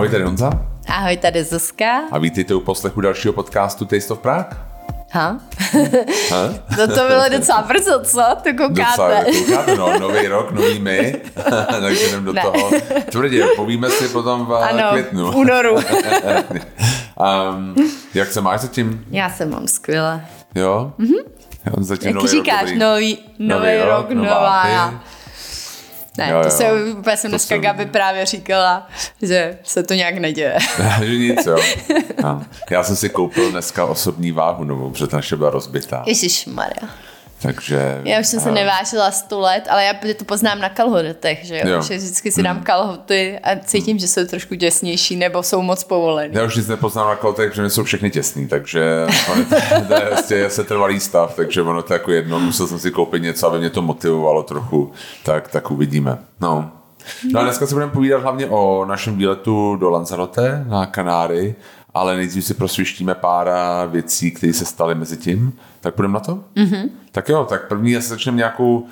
Ahoj, tady Honza. Ahoj, tady Zuzka. A vítejte u poslechu dalšího podcastu Taste of Prague. Ha? ha? No to bylo docela brzo, co? To koukáte. Docela, koukáte, no, nový rok, nový my, takže jdem do ne. toho. Tvrdě, povíme si potom v ano, květnu. v únoru. um, jak se máš zatím? Já se mám skvěle. Jo? Mm-hmm. Zatím Jak nový říkáš, rok, nový, nový, nový rok, rok, nová já. Ne, jo, to jo. se úplně jsem dneska jsem... Gabi právě říkala, že se to nějak neděje. že nic, jo. No. Já jsem si koupil dneska osobní váhu novou, protože ta naše byla rozbitá. Ježíš Maria. Takže... Já už jsem se nevážila 100 let, ale já to poznám na kalhotech, že jo? jo. Že vždycky si dám hmm. kalhoty a cítím, že jsou trošku těsnější nebo jsou moc povolený. Já už nic nepoznám na kalhotech, protože jsou všechny těsný, takže to, to je vlastně se trvalý stav, takže ono to jako jedno, musel jsem si koupit něco, aby mě to motivovalo trochu, tak, tak uvidíme. No. No a dneska se budeme povídat hlavně o našem výletu do Lanzarote na Kanáry, ale nejdřív si prosvištíme pár věcí, které se staly mezi tím. Tak půjdeme na to? Mm-hmm. Tak jo, tak první asi začneme nějakou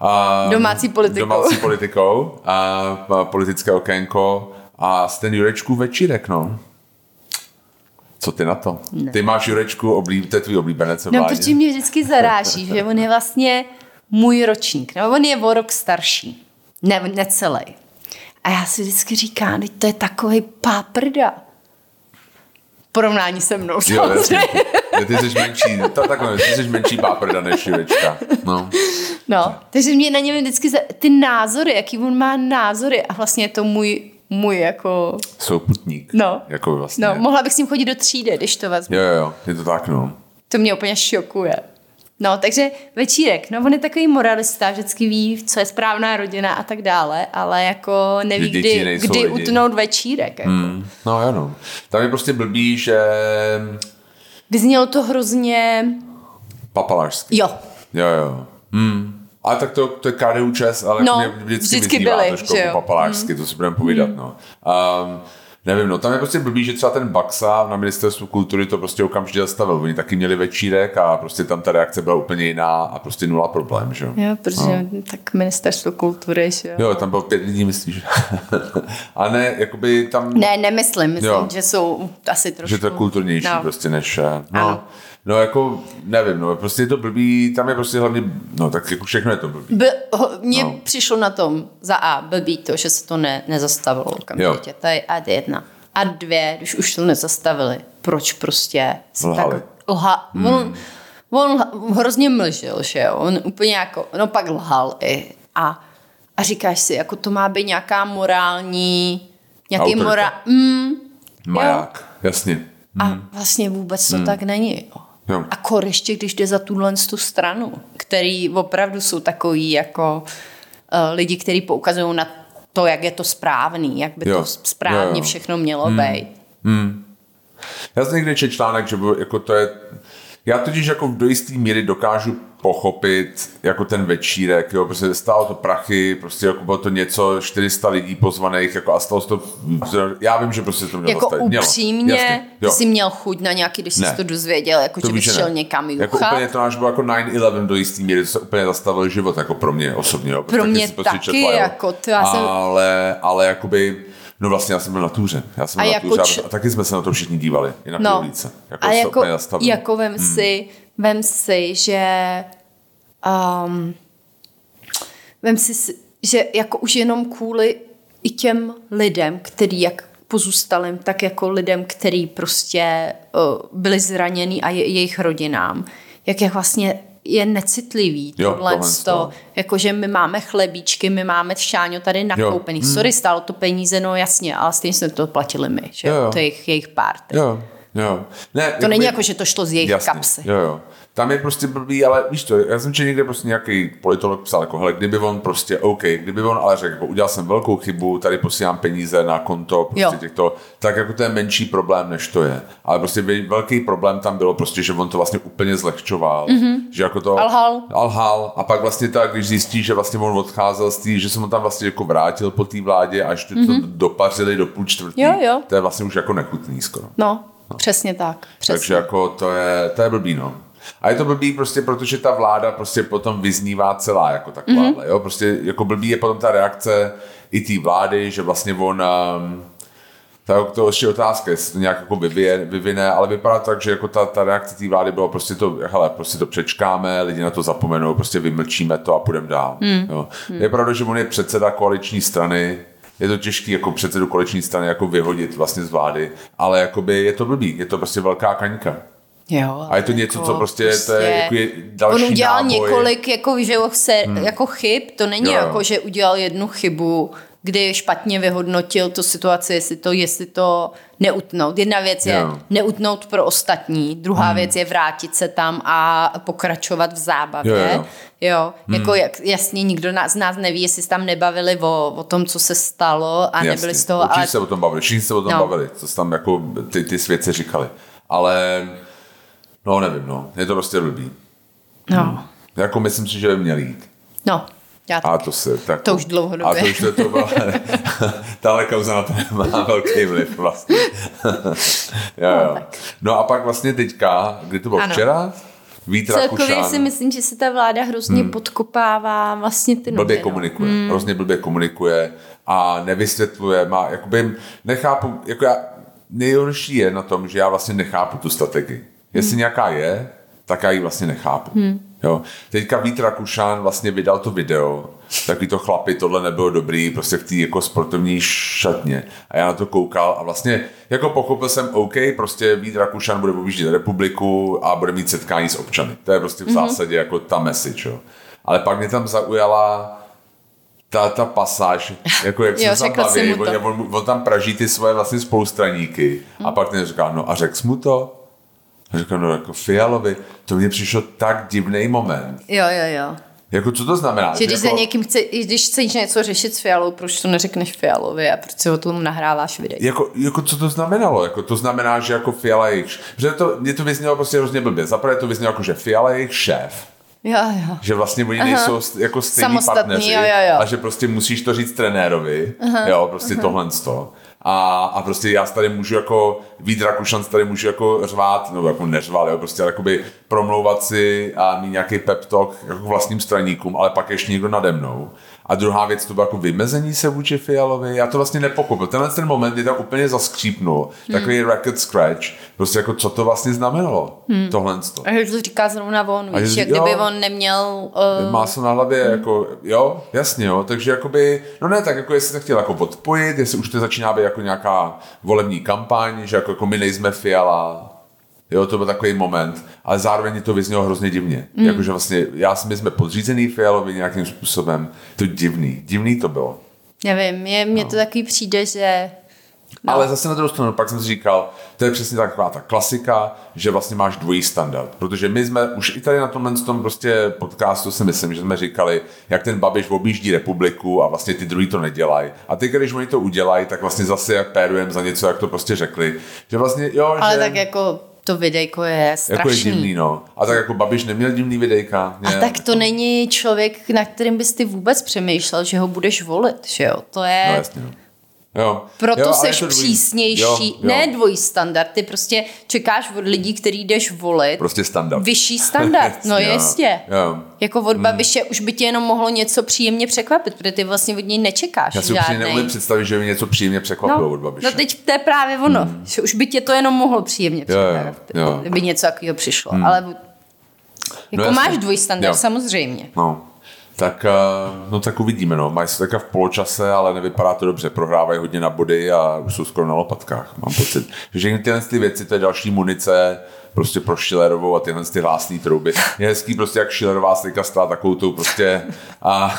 a, domácí politikou. Domácí politikou a, a politické okénko a ten Jurečku večírek, no. Co ty na to? Ne. Ty máš Jurečku, oblíb, to je tvůj oblíbenec No, protože mě vždycky zaráží, že on je vlastně můj ročník. No, on je o rok starší. Ne, necelý. A já si vždycky říkám, teď to je takový páprda porovnání se mnou. Jo, jasně. ty jsi menší, to, takhle, ty jsi menší páprda než Jurečka. No. no, takže mě na něm vždycky ty názory, jaký on má názory a vlastně je to můj můj jako... Souputník. No. Jako vlastně. No, mohla bych s ním chodit do třídy, když to vezmu. Jo, jo, je to tak, no. To mě úplně šokuje. No, takže večírek, no on je takový moralista, vždycky ví, co je správná rodina a tak dále, ale jako neví, kdy, kdy lidi. utnout večírek. Jako. Mm, no, ano. Tam je prostě blbý, že... Vyznělo to hrozně... Papalářsky. Jo. Jo, jo. Hmm. Ale tak to, to je KDU ČES, ale no, mě vždycky, vždycky vyznívá byli, trošku jako papalářsky, mm. to si budeme povídat, mm. no. Um, Nevím, no tam je prostě blbý, že třeba ten Baxa na ministerstvu kultury to prostě okamžitě zastavil. Oni taky měli večírek a prostě tam ta reakce byla úplně jiná a prostě nula problém, že jo? Jo, protože no. tak ministerstvo kultury, že jo? Jo, tam bylo pět lidí, myslíš? a ne, jakoby tam... Ne, nemyslím, myslím, jo. že jsou asi trošku... Že to je kulturnější no. prostě než... Eh, no. Ano. No jako, nevím, no prostě je to blbý, tam je prostě hlavně, no tak jako všechno je to blbý. B, ho, mně no. přišlo na tom za A blbý to, že se to ne, nezastavilo okamžitě, to je ad jedna. A dvě, když už to nezastavili, proč prostě se Lhali. tak lha, hmm. on, on hrozně mlžil, že jo, on úplně jako, no pak lhal i a, a říkáš si, jako to má být nějaká morální, nějaký morál, mm, Maják, jo. jasně. A hmm. vlastně vůbec to hmm. tak není. Jo. Jo. A kor ještě, když jde za tuhle tu stranu, který opravdu jsou takový jako uh, lidi, kteří poukazují na to, jak je to správný, jak by jo. to správně jo, jo. všechno mělo hmm. být. Hmm. Já jsem někdy četl článek, že jako to je já totiž jako do jisté míry dokážu pochopit jako ten večírek, jo, prostě stálo to prachy, prostě jako bylo to něco, 400 lidí pozvaných, jako a stalo to, já vím, že prostě to mělo Jako stát. upřímně, Jasně, ty jsi měl chuť na nějaký, když jsi to dozvěděl, jako to že bys šel někam juchat. Jako úplně to náš bylo jako 9-11 do jistý míry, to se úplně zastavil život, jako pro mě osobně. Jo, pro mě taky, četla, jako to já jsem... Ale, ale jakoby, No vlastně já jsem byl na túře. Já jsem a byl jako na túře č... a taky jsme se na to všichni dívali. I na no. ulice. Jako a jako, jako vem, hmm. si, vem si, že um, vem si, že jako už jenom kvůli i těm lidem, který jak pozůstalým, tak jako lidem, který prostě uh, byli zraněni a je, jejich rodinám, jak je vlastně je necitlivý. Jo, tohle to, jakože my máme chlebíčky, my máme šáňo tady nakoupený. Jo. Sorry, stálo to peníze, no jasně, ale stejně jsme to platili my, že jo, jo. to je jejich, jejich. Jo, jo. Ne, to není jako, že to šlo z jejich jasně, kapsy. Jo, jo tam je prostě blbý, ale víš to, já jsem četl někde prostě nějaký politolog psal, jako hele, kdyby on prostě, OK, kdyby on ale řekl, jako udělal jsem velkou chybu, tady posílám peníze na konto prostě jo. těchto, tak jako to je menší problém, než to je. Ale prostě velký problém tam bylo prostě, že on to vlastně úplně zlehčoval. Mm-hmm. Že jako to... Alhal. Alhal. A pak vlastně tak, když zjistí, že vlastně on odcházel z tý, že se mu tam vlastně jako vrátil po té vládě a ještě mm-hmm. to mhm. dopařili do půl čtvrtý. Jo, jo. To je vlastně už jako nechutný skoro. No, no. přesně tak. Přesně. Takže jako to je, to je blbý, no. A je to blbý prostě, protože ta vláda prostě potom vyznívá celá jako taková, mm-hmm. jo, prostě jako blbý je potom ta reakce i té vlády, že vlastně on um, Tak to ještě otázka, jestli to nějak jako vyvine, vyvine, ale vypadá tak, že jako ta, ta reakce té vlády byla prostě to, hele, prostě to přečkáme, lidi na to zapomenou, prostě vymlčíme to a půjdeme dál. Hmm. Jo. Hmm. Je pravda, že on je předseda koaliční strany, je to těžký jako předsedu koaliční strany jako vyhodit vlastně z vlády, ale jakoby je to blbý, je to prostě velká kaňka. Jo, a je to něco, jako, co prostě, prostě to je jako je další On udělal náboj. několik jako, že se, hmm. jako chyb, to není jo, jo. jako, že udělal jednu chybu, kdy špatně vyhodnotil tu situaci, jestli to, jestli to neutnout. Jedna věc je jo. neutnout pro ostatní, druhá hmm. věc je vrátit se tam a pokračovat v zábavě. Jo, jo. jo hmm. jako jak, jasně nikdo z nás neví, jestli se tam nebavili o, o tom, co se stalo a jasně. nebyli z toho... Určitě ale... se o tom bavili, všichni se o tom no. bavili, co tam jako ty, ty svědci říkali. Ale no nevím, no, je to prostě blbý. No. Hmm. Jako myslím si, že by měl jít. No, já a to se, tak, to už dlouhodobě. A to už to, to byla, tahle kauza na to má velký vliv vlastně. jo, jo. No, no a pak vlastně teďka, kdy to bylo ano. včera, Vít Celkově Rakušan, si myslím, že se ta vláda hrozně hmm. podkopává vlastně ty. Blbě no. komunikuje, hmm. hrozně blbě komunikuje a nevysvětluje, má, jakoby, nechápu, jako já, nejhorší je na tom, že já vlastně nechápu tu strategii. Jestli hmm. nějaká je, tak já ji vlastně nechápu. Hmm. Jo. Teďka Vít Rakušan vlastně vydal to video, takový to chlapi, tohle nebylo dobrý, prostě v té jako sportovní šatně. A já na to koukal a vlastně jako pochopil jsem, OK, prostě Vít Rakušan bude objíždět republiku a bude mít setkání s občany. To je prostě v mm-hmm. zásadě jako ta message. Jo. Ale pak mě tam zaujala ta, ta pasáž, jako jak jo, se tam baví, on, on, on, tam praží ty svoje vlastně spolustraníky mm. a pak ten říká, no a řekl mu to? A říkám, no jako Fialovi, to mně přišlo tak divný moment. Jo, jo, jo. Jako co to znamená? Že když, jako... někým chce, když chceš něco řešit s Fialou, proč to neřekneš Fialovi a proč si o tom nahráváš video? Jako, jako co to znamenalo? Jako to znamená, že jako Fiala je jejich... Že to, mě to vyznělo prostě hrozně blbě. Zaprvé to vyznělo jako, že Fiala je jejich šéf. Jo, jo. Že vlastně oni Aha. nejsou jako stejní partneři. Jo, jo, jo. A že prostě musíš to říct trenérovi. Aha. Jo, prostě Aha. tohle to a, a prostě já tady můžu jako Vít Rakušan tady můžu jako řvát, nebo jako neřvát, jo, prostě jakoby promlouvat si a mít nějaký pep talk jako vlastním straníkům, ale pak ještě někdo nade mnou. A druhá věc, to bylo jako vymezení se vůči Fialovi. Já to vlastně nepochopil. Tenhle ten moment je tam úplně zaskřípnul. Hmm. Takový record scratch. Prostě jako co to vlastně znamenalo. Hmm. Tohle. A že to říká zrovna on, víš, že, jak kdyby jo, on neměl... Uh... Má se na hlavě, hmm. jako, jo, jasně, jo. Takže jakoby, no ne, tak jako jestli se chtěl jako podpojit, jestli už to začíná být jako nějaká volební kampaň, že jako, jako my nejsme Fiala, Jo, to byl takový moment, ale zároveň to vyznělo hrozně divně. Mm. Jakože vlastně, já si my jsme podřízený Fialovi nějakým způsobem. To divný, divný to bylo. Nevím, mě, mně no. to takový přijde, že No. Ale zase na druhou stranu, pak jsem si říkal, to je přesně taková ta klasika, že vlastně máš dvojí standard. Protože my jsme už i tady na tomhle tom prostě podcastu si myslím, že jsme říkali, jak ten Babiš objíždí republiku a vlastně ty druhý to nedělají. A teď, když oni to udělají, tak vlastně zase jak pérujeme za něco, jak to prostě řekli. Že vlastně, jo, Ale že... tak jako to videjko je strašný. Jako je divný, no. A tak jako Babiš neměl divný videjka. Ne? A tak to není člověk, na kterým bys ty vůbec přemýšlel, že ho budeš volit, že jo? To je... No jasně, no. Jo. Proto jo, seš dvoj... přísnější, jo, jo. ne dvojí standard, ty prostě čekáš od lidí, který jdeš volit. Prostě standard. Vyšší standard, no jo, jistě. Jo. Jako od hmm. Babiše už by tě jenom mohlo něco příjemně překvapit, protože ty vlastně od něj nečekáš Já si žádnej. úplně neumím představit, že by něco příjemně překvapilo no, od Babiše. No teď to je právě ono, hmm. že už by tě to jenom mohlo příjemně překvapit, kdyby něco takového přišlo, hmm. ale no jako no, máš dvojí standard, jo. samozřejmě. No tak, eh, no tak uvidíme, no. Mají se taká v poločase, ale nevypadá to dobře. Prohrávají hodně na body a už jsou skoro na lopatkách, mám pocit. Že tyhle ty věci, to je další munice prostě pro Schillerovou a tyhle ty hlásné trouby. Je hezký prostě, jak Schillerová teďka stala takovou tou prostě a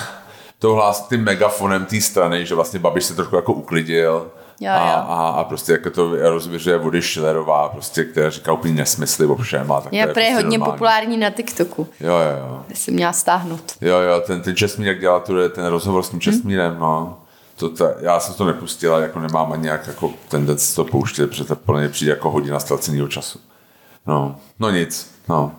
to hlás tím megafonem té strany, že vlastně Babiš se trochu jako uklidil Jo, a, a, a, prostě jako to rozvěřuje Vody Schillerová, prostě, která říká úplně nesmysly o všem. A tak je, to je prostě hodně normální. populární na TikToku. Jo, jo, jo. Já jsem měla stáhnout. Jo, jo, ten, ten Česmír, jak dělá tu, ten rozhovor s tím Česmírem, hmm. no. To, to, já jsem to nepustil, jako nemám ani nějak jako tendenci to pouštět, protože to plně přijde jako hodina ztraceného času. No, no nic, no.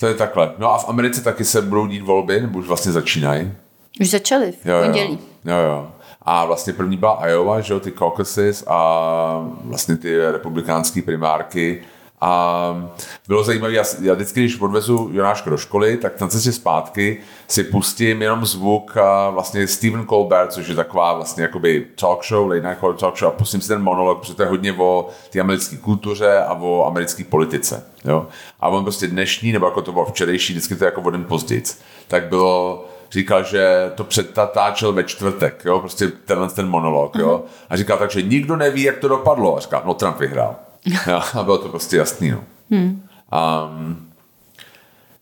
To je takhle. No a v Americe taky se budou dít volby, nebo už vlastně začínají? Už začaly v jo, pondělí. Jo, jo. jo. A vlastně první byla Iowa, že jo, ty caucuses a vlastně ty republikánské primárky A bylo zajímavé, já, já vždycky, když odvezu Jonáška do školy, tak na cestě zpátky si pustím jenom zvuk a vlastně Stephen Colbert, což je taková vlastně jakoby talk show, late night talk show a pustím si ten monolog, protože to je hodně o té americké kultuře a o americké politice. Jo? A on prostě dnešní, nebo jako to bylo včerejší, vždycky to je jako o den později, tak bylo říkal, že to předtatáčel ve čtvrtek, jo, prostě tenhle ten monolog, jo, a říkal tak, že nikdo neví, jak to dopadlo. A říkal, no Trump vyhrál. a bylo to prostě jasný, no. Hmm. Um,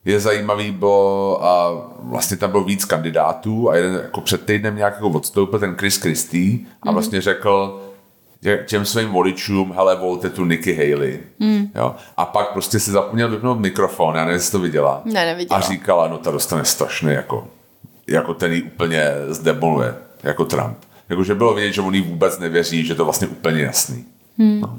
je zajímavý, bo a vlastně tam bylo víc kandidátů a jeden jako před týdnem nějak jako odstoupil ten Chris Christie a vlastně řekl těm svým voličům, hele, volte tu Nikki Haley. Mm. Jo? A pak prostě si zapomněl vypnout mikrofon, já nevím, jestli to viděla. Ne, neviděla. A říkala, no ta dostane strašně jako, jako ten jí úplně zdemoluje, jako Trump. Jakože bylo vidět, že on jí vůbec nevěří, že to vlastně úplně jasný. Mm. No.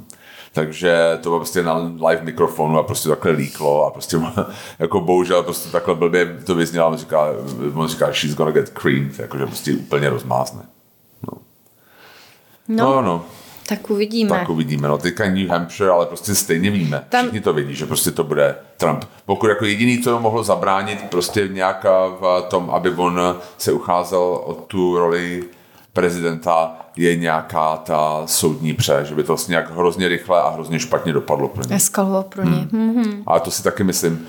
Takže to bylo prostě na live mikrofonu a prostě takhle líklo a prostě jako bohužel prostě takhle blbě to vyznělo a on říká, on říká she's gonna get creamed, jakože prostě úplně rozmázne. No. No, no, no. Tak uvidíme. Tak uvidíme. No teďka New Hampshire, ale prostě stejně víme. Tam... Všichni to vidí, že prostě to bude Trump. Pokud jako jediný, co mohlo zabránit prostě nějaká v tom, aby on se ucházel o tu roli prezidenta je nějaká ta soudní pře, že by to vlastně nějak hrozně rychle a hrozně špatně dopadlo pro ně. Eskaloval pro ně. Hmm. Mm-hmm. A to si taky myslím,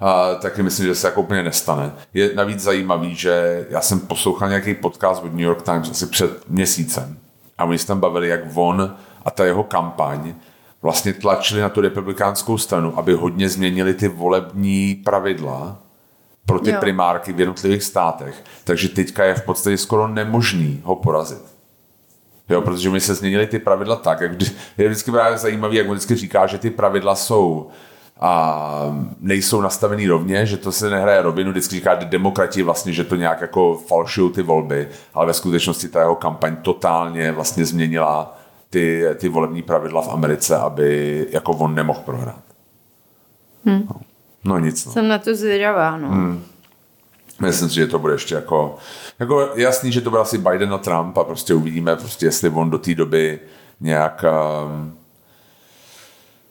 a taky myslím, že se jako úplně nestane. Je navíc zajímavý, že já jsem poslouchal nějaký podcast od New York Times asi před měsícem a oni se tam bavili, jak on a ta jeho kampaň vlastně tlačili na tu republikánskou stranu, aby hodně změnili ty volební pravidla, pro ty jo. primárky v jednotlivých státech. Takže teďka je v podstatě skoro nemožný ho porazit. Jo, protože mi se změnili ty pravidla tak, jak vždy, je vždycky právě zajímavý, jak on vždycky říká, že ty pravidla jsou a nejsou nastavený rovně, že to se nehraje rovinu, vždycky říká demokrati vlastně, že to nějak jako falšují ty volby, ale ve skutečnosti ta jeho kampaň totálně vlastně změnila ty, ty volební pravidla v Americe, aby jako on nemohl prohrát. Hmm. No. No nic. No. Jsem na to zvědavá, no. Hmm. Myslím si, že to bude ještě jako, jako jasný, že to bude asi Biden a Trump a prostě uvidíme, prostě jestli on do té doby nějak um,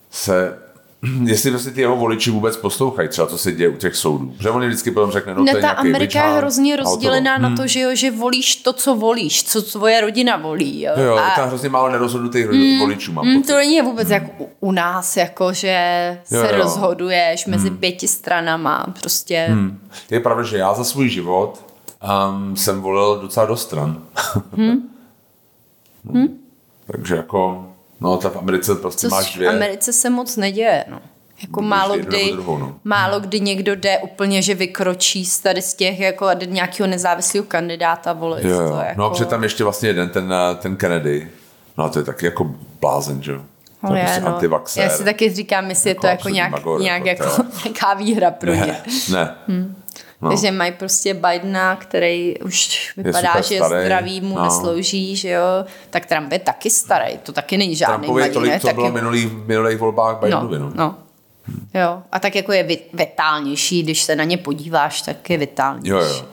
se jestli prostě ty jeho voliči vůbec poslouchají třeba, co se děje u těch soudů. Protože on vždycky potom řekne, no, ne, to je ta Amerika je hrozně rozdělená na to, hmm. že, jo, že volíš to, co volíš, co tvoje rodina volí. Jo, jo a... tam hrozně málo nerozhodnutých mm, voličů mám mm, To není vůbec mm. jak u, u nás, jako že se jo, jo. rozhoduješ mezi mm. pěti stranama. Prostě. Mm. Je pravda, že já za svůj život um, jsem volil docela do stran. mm. mm. Takže jako No, ta v Americe prostě Co máš dvě. V Americe se moc neděje, no. Jako Můžeš málo kdy, druhou, no. málo kdy někdo jde úplně, že vykročí z tady z těch jako nějakého nezávislého kandidáta volit. Jo, jo. To jako... No a přitom ještě vlastně jeden, ten, ten Kennedy. No a to je taky jako blázen, že jo. Oh, je, prostě no. Já si taky říkám, jestli jako je to jako nějak, magor, nějak jako, jako nějaká výhra pro ne, ně. Ne. Hmm. No. Takže mají prostě Bidena, který už vypadá, je že starý. zdraví mu no. neslouží, že jo. Tak Trump je taky starý, to taky není žádný Trumpovi je tolik, co taky... bylo minulý, v minulých volbách Bidenovi, no. no. no. Jo, a tak jako je vitálnější, když se na ně podíváš, tak je vitálnější. Jo, jo.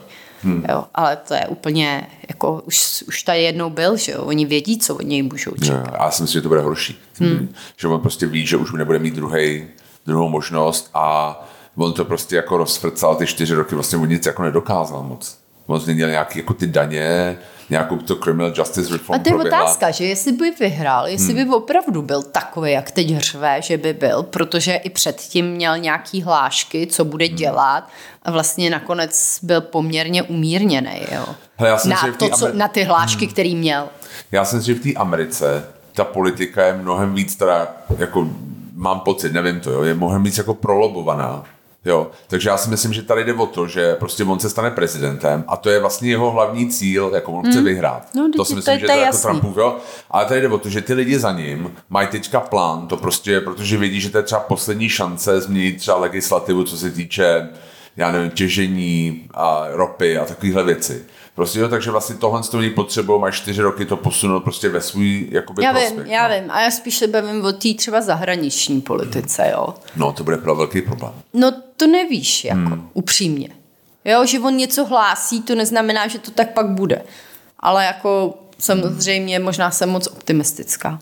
Hmm. Jo, ale to je úplně, jako už, už tady jednou byl, že jo, oni vědí, co od něj můžou čekat. Já si myslím, že to bude horší. Hmm. Že on prostě ví, že už nebude mít druhej, druhou možnost a on to prostě jako rozfrcal ty čtyři roky, vlastně on nic jako nedokázal moc. On změnil nějaký jako ty daně, nějakou to criminal justice reform A to je proběhla. otázka, že jestli by vyhrál, jestli hmm. by opravdu byl takový, jak teď hřve, že by byl, protože i předtím měl nějaký hlášky, co bude hmm. dělat a vlastně nakonec byl poměrně umírněný, jo. Hele, já jsem na, to, co, Amer... na ty hlášky, hmm. který měl. Já jsem si, že v té Americe ta politika je mnohem víc teda, jako mám pocit, nevím to, jo, je mnohem víc jako prolobovaná Jo, takže já si myslím, že tady jde o to, že prostě on se stane prezidentem a to je vlastně jeho hlavní cíl, jako on chce hmm. vyhrát. No, to si myslím, to, že to je jako Trumpův, jo. Ale tady jde o to, že ty lidi za ním mají teďka plán, to prostě, protože vidí, že to je třeba poslední šance změnit třeba legislativu, co se týče, já nevím, těžení a ropy a takovéhle věci. Prostě jo, takže vlastně tohle z toho potřebují, mají čtyři roky to posunout prostě ve svůj jakoby Já prospěch, vím, já no. vím. A já spíš se bavím o té třeba zahraniční politice, jo. No, to bude pro velký problém. No, to nevíš, jako, hmm. upřímně. Jo, že on něco hlásí, to neznamená, že to tak pak bude. Ale jako samozřejmě možná jsem moc optimistická.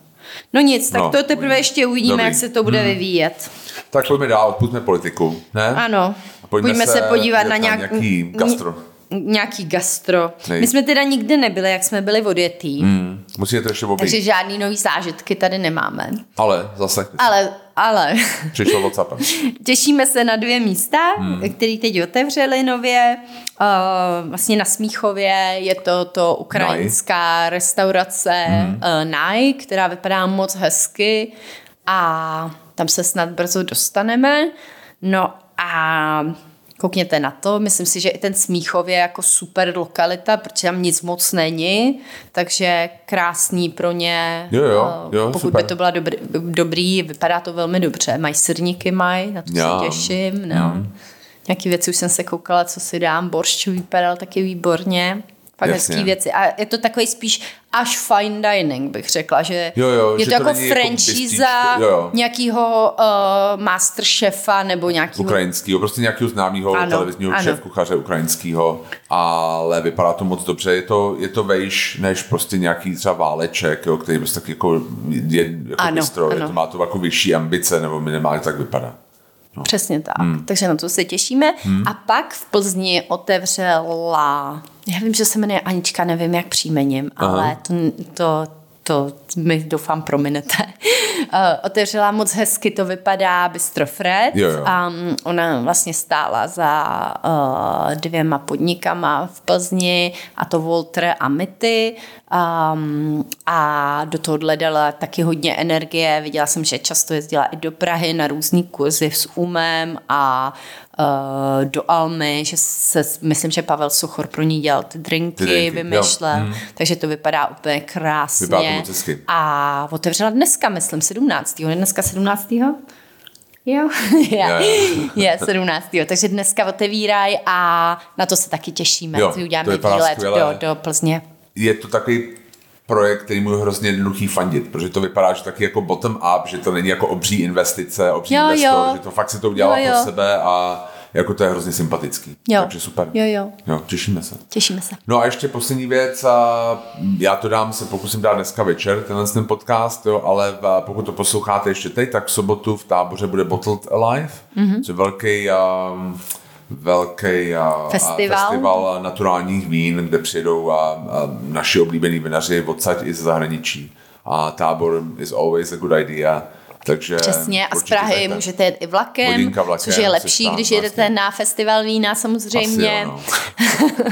No nic, tak no, to teprve ještě uvidíme, Dobrý. jak se to bude hmm. vyvíjet. Tak pojďme dál, odpustme politiku, ne? Ano, pojďme, pojďme se, se podívat na nějak... nějaký gastro nějaký gastro. Nej. My jsme teda nikdy nebyli, jak jsme byli odjetý. Hmm, musíte ještě obejít. Takže žádný nový zážitky tady nemáme. Ale zase. Ale, ale. Přišlo WhatsAppem. Těšíme se na dvě místa, hmm. které teď otevřeli nově. Uh, vlastně na Smíchově je to to ukrajinská Naj. restaurace hmm. uh, Naj, která vypadá moc hezky a tam se snad brzo dostaneme. No a koukněte na to. Myslím si, že i ten Smíchov je jako super lokalita, protože tam nic moc není, takže krásný pro ně. Jo, jo, jo, pokud super. by to byla dobrý, dobrý, vypadá to velmi dobře. Mají srníky, mají, na to já. se těším. No. Mm. Nějaký věci už jsem se koukala, co si dám. Boršč vypadal taky výborně fakt Jasně. hezký věci. A je to takový spíš až fine dining, bych řekla, že jo, jo, je to, jako franšíza jako nějakého uh, masterchefa nebo nějakého... Ukrajinského, prostě nějakého známého televizního šéf kuchaře ukrajinského, ale vypadá to moc dobře. Je to, je to vejš než prostě nějaký třeba váleček, jo, který prostě tak jako je jako ano, bistro, ano. Je to, má to jako vyšší ambice, nebo minimálně tak vypadá. No. Přesně tak. Hmm. Takže na to se těšíme. Hmm. A pak v Plzni otevřela, já vím, že se jmenuje Anička, nevím jak příjmením, Aha. ale to, to, to mi doufám prominete. Uh, otevřela moc hezky, to vypadá Bistro Fred. Jo, jo. Um, ona vlastně stála za uh, dvěma podnikama v Plzni, a to Walter a Mity. Um, a do toho dala taky hodně energie. Viděla jsem, že často jezdila i do Prahy na různý kurzy s umem a uh, do Almy, že se, myslím, že Pavel Suchor pro ní dělal ty drinky, ty drinky vymýšlel, hmm. takže to vypadá úplně krásně. Vypadá to A otevřela dneska, myslím, 17. Je dneska 17. Jo, je, je 17. Takže dneska otevírají a na to se taky těšíme. Jo, uděláme výlet do, do Plzně. Je to takový projekt, který mu je hrozně jednoduchý fandit, protože to vypadá, že taky jako bottom up, že to není jako obří investice, obří jo, investor, jo. že to fakt si to udělá jo, jo. pro sebe a jako to je hrozně sympatický. Jo. Takže super. Jo, jo. Jo, těšíme se. Těšíme se. No a ještě poslední věc, a já to dám, se pokusím dát dneska večer, tenhle ten podcast, jo, ale pokud to posloucháte ještě teď, tak v sobotu v táboře bude Bottled Alive, mm-hmm. což je velký um, velký a, festival. A festival naturálních vín, kde přijedou a, a naši oblíbení vinaři odsaď i ze zahraničí. A tábor is always a good idea. Takže Přesně, a z Prahy tajte. můžete jet i vlakem, vlakem, což je lepší, když jedete vlastně. na festival vína samozřejmě. Asi jo, no.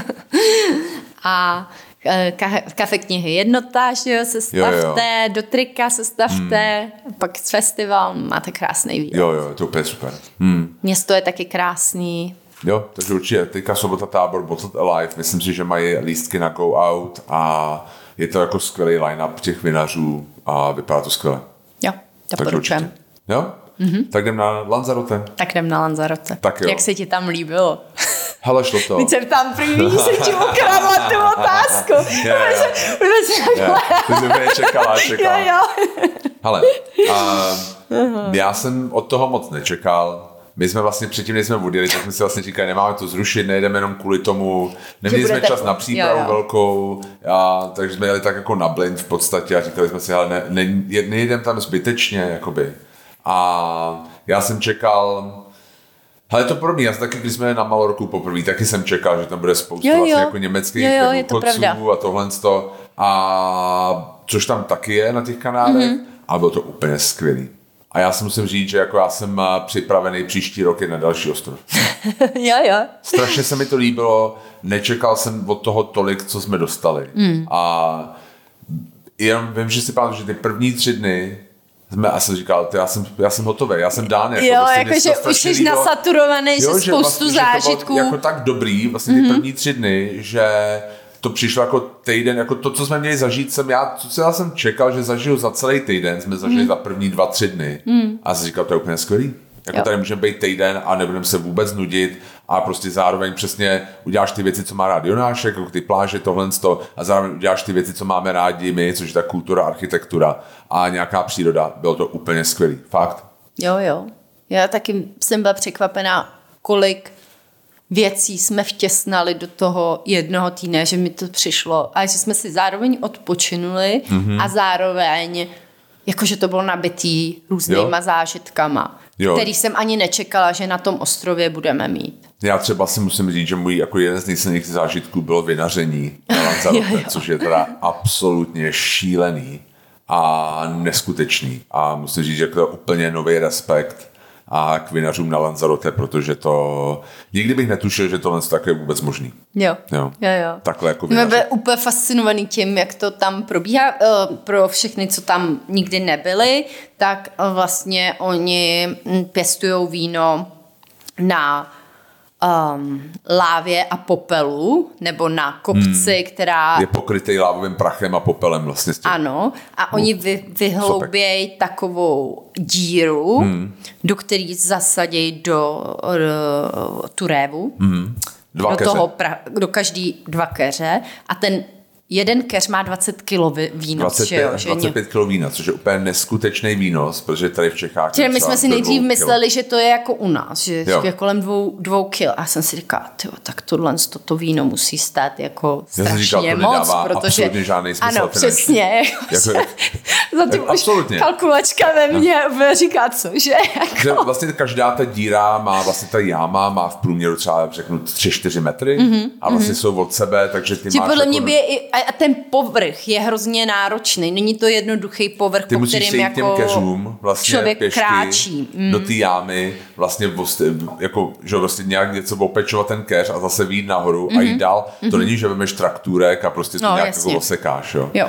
a e, kafe knihy jednota, že jo, se stavte, jo, jo. do trika se stavte, hmm. pak festival máte krásný výlet. Jo, jo, to úplně super. Hmm. Město je taky krásný. Jo, takže určitě teďka sobota tábor Bottled Alive, myslím si, že mají lístky na Go Out a je to jako skvělý line-up těch vinařů a vypadá to skvěle. Jo, doporučujem. Jo? Mm-hmm. Tak jdem na Lanzarote. Tak jdem na Lanzarote. Tak jo. Jak se ti tam líbilo? Hele, šlo to. Teď jsem tam první, jsem ti ukradla tu otázku. Yeah. Ty jsi mě čekala, čekala. Jo, jo. Hele, uh, já jsem od toho moc nečekal my jsme vlastně předtím, než jsme odjeli, tak jsme si vlastně říkali, nemáme to zrušit, nejdeme jenom kvůli tomu, neměli jsme čas na přípravu jo, jo. velkou, a, takže jsme jeli tak jako na blind v podstatě a říkali jsme si, ale ne, ne, nejdeme tam zbytečně, jakoby. A já jsem čekal, ale to podobný, já taky, když jsme na Malorku poprvé, taky jsem čekal, že tam bude spoustu jo, jo. vlastně jako německých jo, jo, jako a tohle to. A což tam taky je na těch kanálech, mm-hmm. ale bylo to úplně skvělý. A já si musím říct, že jako já jsem eh, připravený příští rok na další ostrov. jo, jo. Strašně se mi to líbilo, nečekal jsem od toho tolik, co jsme dostali. Mm. A jenom vím, že si pamatuju, že ty první tři dny jsme, a jsem říkal, já jsem, já jsem hotový, já jsem dán. Jako, jo, prostě jako že už jsi nasaturovaný, že spoustu vlastně, zážitků. Že to jako tak dobrý, vlastně ty mm-hmm. první tři dny, že to přišlo jako týden, jako to, co jsme měli zažít, jsem já, co já jsem čekal, že zažiju za celý týden, jsme zažili mm. za první dva, tři dny. Mm. A jsem říkal, to je úplně skvělý. Jako jo. tady můžeme být týden a nebudeme se vůbec nudit a prostě zároveň přesně uděláš ty věci, co má rád Jonášek, jako ty pláže, tohle a zároveň uděláš ty věci, co máme rádi my, což je ta kultura, architektura a nějaká příroda. Bylo to úplně skvělý. Fakt. Jo, jo. Já taky jsem byla překvapená, kolik věcí jsme vtěsnali do toho jednoho týdne, že mi to přišlo a že jsme si zároveň odpočinuli mm-hmm. a zároveň jakože to bylo nabitý různýma jo. zážitkama, jo. který jsem ani nečekala, že na tom ostrově budeme mít. Já třeba si musím říct, že můj jako jeden z nejsilnějších zážitků bylo vinaření na Lanzarote, což je teda absolutně šílený a neskutečný. A musím říct, že to je úplně nový respekt a k vinařům na Lanzarote, protože to nikdy bych netušil, že tohle je vůbec možný. Jo. Jo. jo, jo. Takhle jako vinaři. Jsme úplně fascinovaný tím, jak to tam probíhá. Eh, pro všechny, co tam nikdy nebyli, tak vlastně oni pěstují víno na um, lávě a popelu, nebo na kopci, hmm. která... Je pokrytý lávovým prachem a popelem vlastně. Ano, a oni vy, vyhloubějí takovou díru, hmm. do který zasadí do uh, tu révu. Hmm. Dva do, keře. toho pra, do každý dva keře a ten jeden keř má 20 kg vína. 25, že jo, 25 kg vína, což je úplně neskutečný výnos, protože tady v Čechách... Čili my jsme si nejdřív mysleli, že to je jako u nás, že jo. je kolem dvou, dvou kil. A jsem si říkala, tyjo, tak tohle toto víno musí stát jako strašně říkal, to moc, protože... žádný smysl Ano, přesně. Jako, jako, za tím už kalkulačka ve mně no. říká, co, že? Jako. Že vlastně každá ta díra má, vlastně ta jáma má v průměru třeba, řeknu, 3-4 metry mm-hmm, a vlastně mm-hmm. jsou od sebe, takže ty máš... podle jako... mě by i, a ten povrch je hrozně náročný. Není to jednoduchý povrch, Ty po kterým jako těm keřům, vlastně člověk pěšky, kráčí. Mm. do té jámy, vlastně vlastně jako, že vlastně nějak něco opečovat ten keř a zase výjít nahoru mm-hmm. a jít mhm. dál. Mm-hmm. To není, že vemeš traktůrek a prostě to no, nějak jako osekáš. Jo. jo.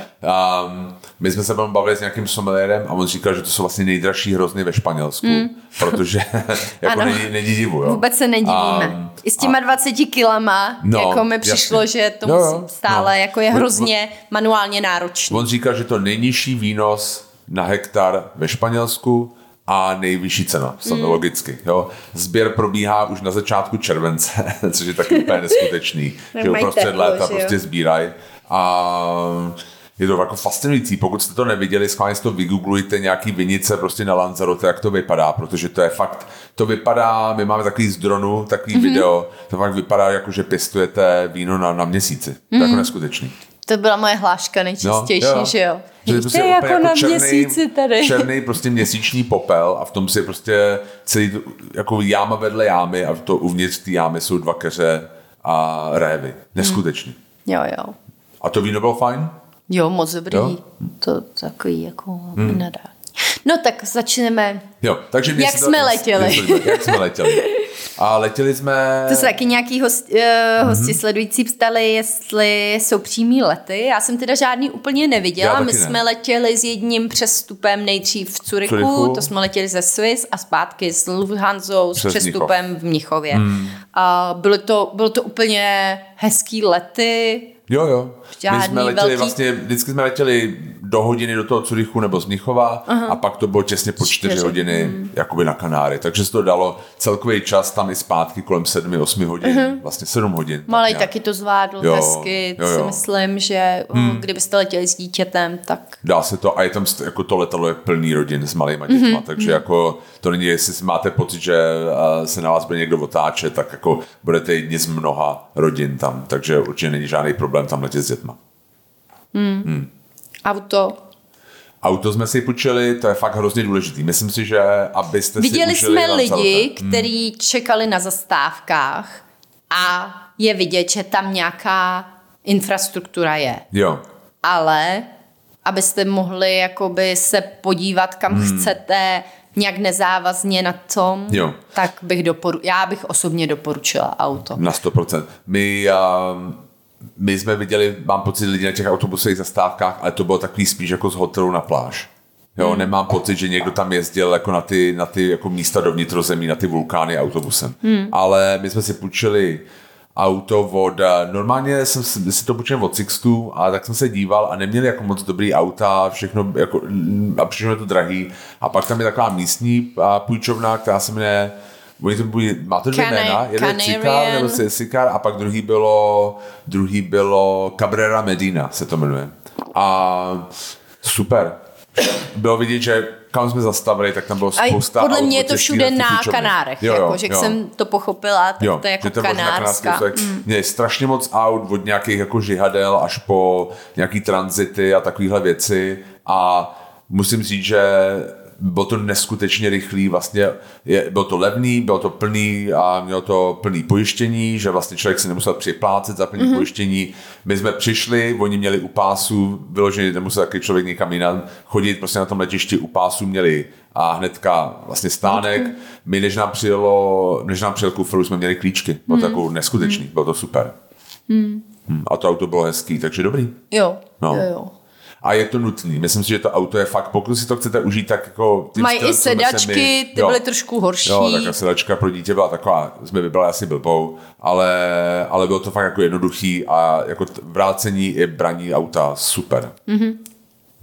Um, my jsme se bavili s nějakým somelérem a on říkal, že to jsou vlastně nejdražší hrozny ve Španělsku, mm. protože jako ano. není, není divu. Jo. Vůbec se nedivíme. Um, I s těma a... 20 kilama, no, jako mi přišlo, jasně. že to no, musím stále, no. jako je hrozně on, manuálně náročný. On říkal, že to nejnižší výnos na hektar ve Španělsku a nejvyšší cena, mm. logicky. Jo. Sběr probíhá už na začátku července, což je taky úplně neskutečný. že uprostřed léta prostě sbírají. A je to jako fascinující. Pokud jste to neviděli, schválně si to vygooglujte nějaký vinice prostě na Lanzarote, jak to vypadá, protože to je fakt, to vypadá, my máme takový z dronu, takový mm-hmm. video, to fakt vypadá jako, že pěstujete víno na, na měsíci. Mm-hmm. To je jako mhm. neskutečný. To byla moje hláška nejčistější, no, jo. že jo? Že to prostě je jako, jako na černý, měsíci tady. Černý prostě měsíční popel a v tom si prostě celý jako jáma vedle jámy a to uvnitř té jámy jsou dva keře a révy. Neskutečný. Hmm. Jo, jo. A to víno bylo fajn? Jo, moc dobrý. Jo? To takový jako hmm. nedá. No tak začneme. Jo, takže jak jsme to, letěli. Jak jsme letěli. A letěli jsme... To se taky nějaký host, uh, hosti mm-hmm. sledující ptali, jestli jsou přímý lety. Já jsem teda žádný úplně neviděla. My ne. jsme letěli s jedním přestupem nejdřív v Curichu, Curichu. to jsme letěli ze Swiss a zpátky s Lufthansa s přestupem Mnichov. v Mnichově. Mm. A bylo to, bylo to úplně hezký lety, Jo, jo. Žádný My jsme letěli velký... vlastně, vždycky jsme letěli do hodiny do toho Curychu nebo z Mnichova uh-huh. a pak to bylo těsně po čtyři, čtyři. hodiny mm. jakoby na Kanáry. Takže se to dalo celkový čas tam i zpátky kolem sedmi, osmi hodin, uh-huh. vlastně sedm hodin. Malej tak taky to zvládl jo, hezky, jo, jo. si myslím, že hmm. kdybyste letěli s dítětem, tak... Dá se to a je tam, jako to letadlo je plný rodin s malýma dětma, uh-huh. takže uh-huh. jako to není, jestli máte pocit, že se na vás bude někdo otáčet, tak jako budete jedni z mnoha rodin tam, takže určitě není žádný problém tam letět s dětma. Hmm. Hmm. Auto. Auto jsme si půjčili, to je fakt hrozně důležitý. Myslím si, že abyste Viděli si jsme lidi, hmm. kteří čekali na zastávkách a je vidět, že tam nějaká infrastruktura je. Jo. Ale abyste mohli jakoby se podívat, kam hmm. chcete, nějak nezávazně na tom, jo. tak bych doporu- já bych osobně doporučila auto. Na 100%. My uh, my jsme viděli, mám pocit, lidi na těch autobusových zastávkách, ale to bylo takový spíš jako z hotelu na pláž. Jo, hmm. nemám pocit, že někdo tam jezdil jako na ty, na ty jako místa do vnitrozemí, na ty vulkány autobusem. Hmm. Ale my jsme si půjčili auto od, normálně jsem si to půjčil od Sixtu a tak jsem se díval a neměli jako moc dobrý auta, všechno jako, a všechno je to drahý. A pak tam je taková místní půjčovna, která se jmenuje Oni to buď, má to dvě jména, jeden Cikar nebo Sikar a pak druhý bylo, druhý bylo Cabrera Medina se to jmenuje. A super. Bylo vidět, že kam jsme zastavili, tak tam bylo spousta A podle mě je to všude na Kanárech, jo, jo, jako, že jo. jsem to pochopila, tak jo, to je jako to kanárská. Mm. Je strašně moc aut od nějakých jako žihadel až po nějaký tranzity a takovéhle věci a musím říct, že bylo to neskutečně rychlý, vlastně je, bylo to levný, bylo to plný a mělo to plný pojištění, že vlastně člověk si nemusel připlácet za plný mm-hmm. pojištění. My jsme přišli, oni měli u pásu, vyloženě nemusel taky člověk někam jinam chodit, prostě na tom letišti u pásu měli a hnedka vlastně stánek. My, než nám přijelo, než nám přijel kufr, jsme měli klíčky. Bylo to mm. jako neskutečný, mm. bylo to super. Mm. A to auto bylo hezký, takže dobrý. Jo, no. jo, jo a je to nutný. Myslím si, že to auto je fakt, pokud si to chcete užít, tak jako... Mají i sedačky, my, ty jo, byly trošku horší. Jo, tak sedačka pro dítě byla taková, jsme vybrali asi blbou, ale, ale bylo to fakt jako jednoduchý a jako vrácení i braní auta super. Mm-hmm.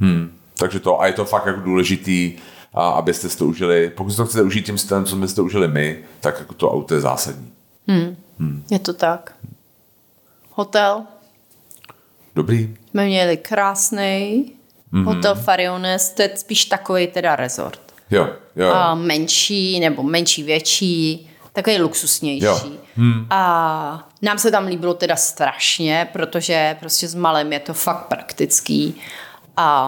Hmm. Takže to, a je to fakt jako důležitý, a abyste si to užili. Pokud si to chcete užít tím stylem, co jsme si to užili my, tak jako to auto je zásadní. Hmm. Hmm. Je to tak. Hotel? Dobrý. Jsme měli krásný mm-hmm. hotel Fariones, to je spíš takový teda resort. Jo, jo. A menší, nebo menší, větší, takový luxusnější. Jo. Hmm. A nám se tam líbilo teda strašně, protože prostě s malem je to fakt praktický.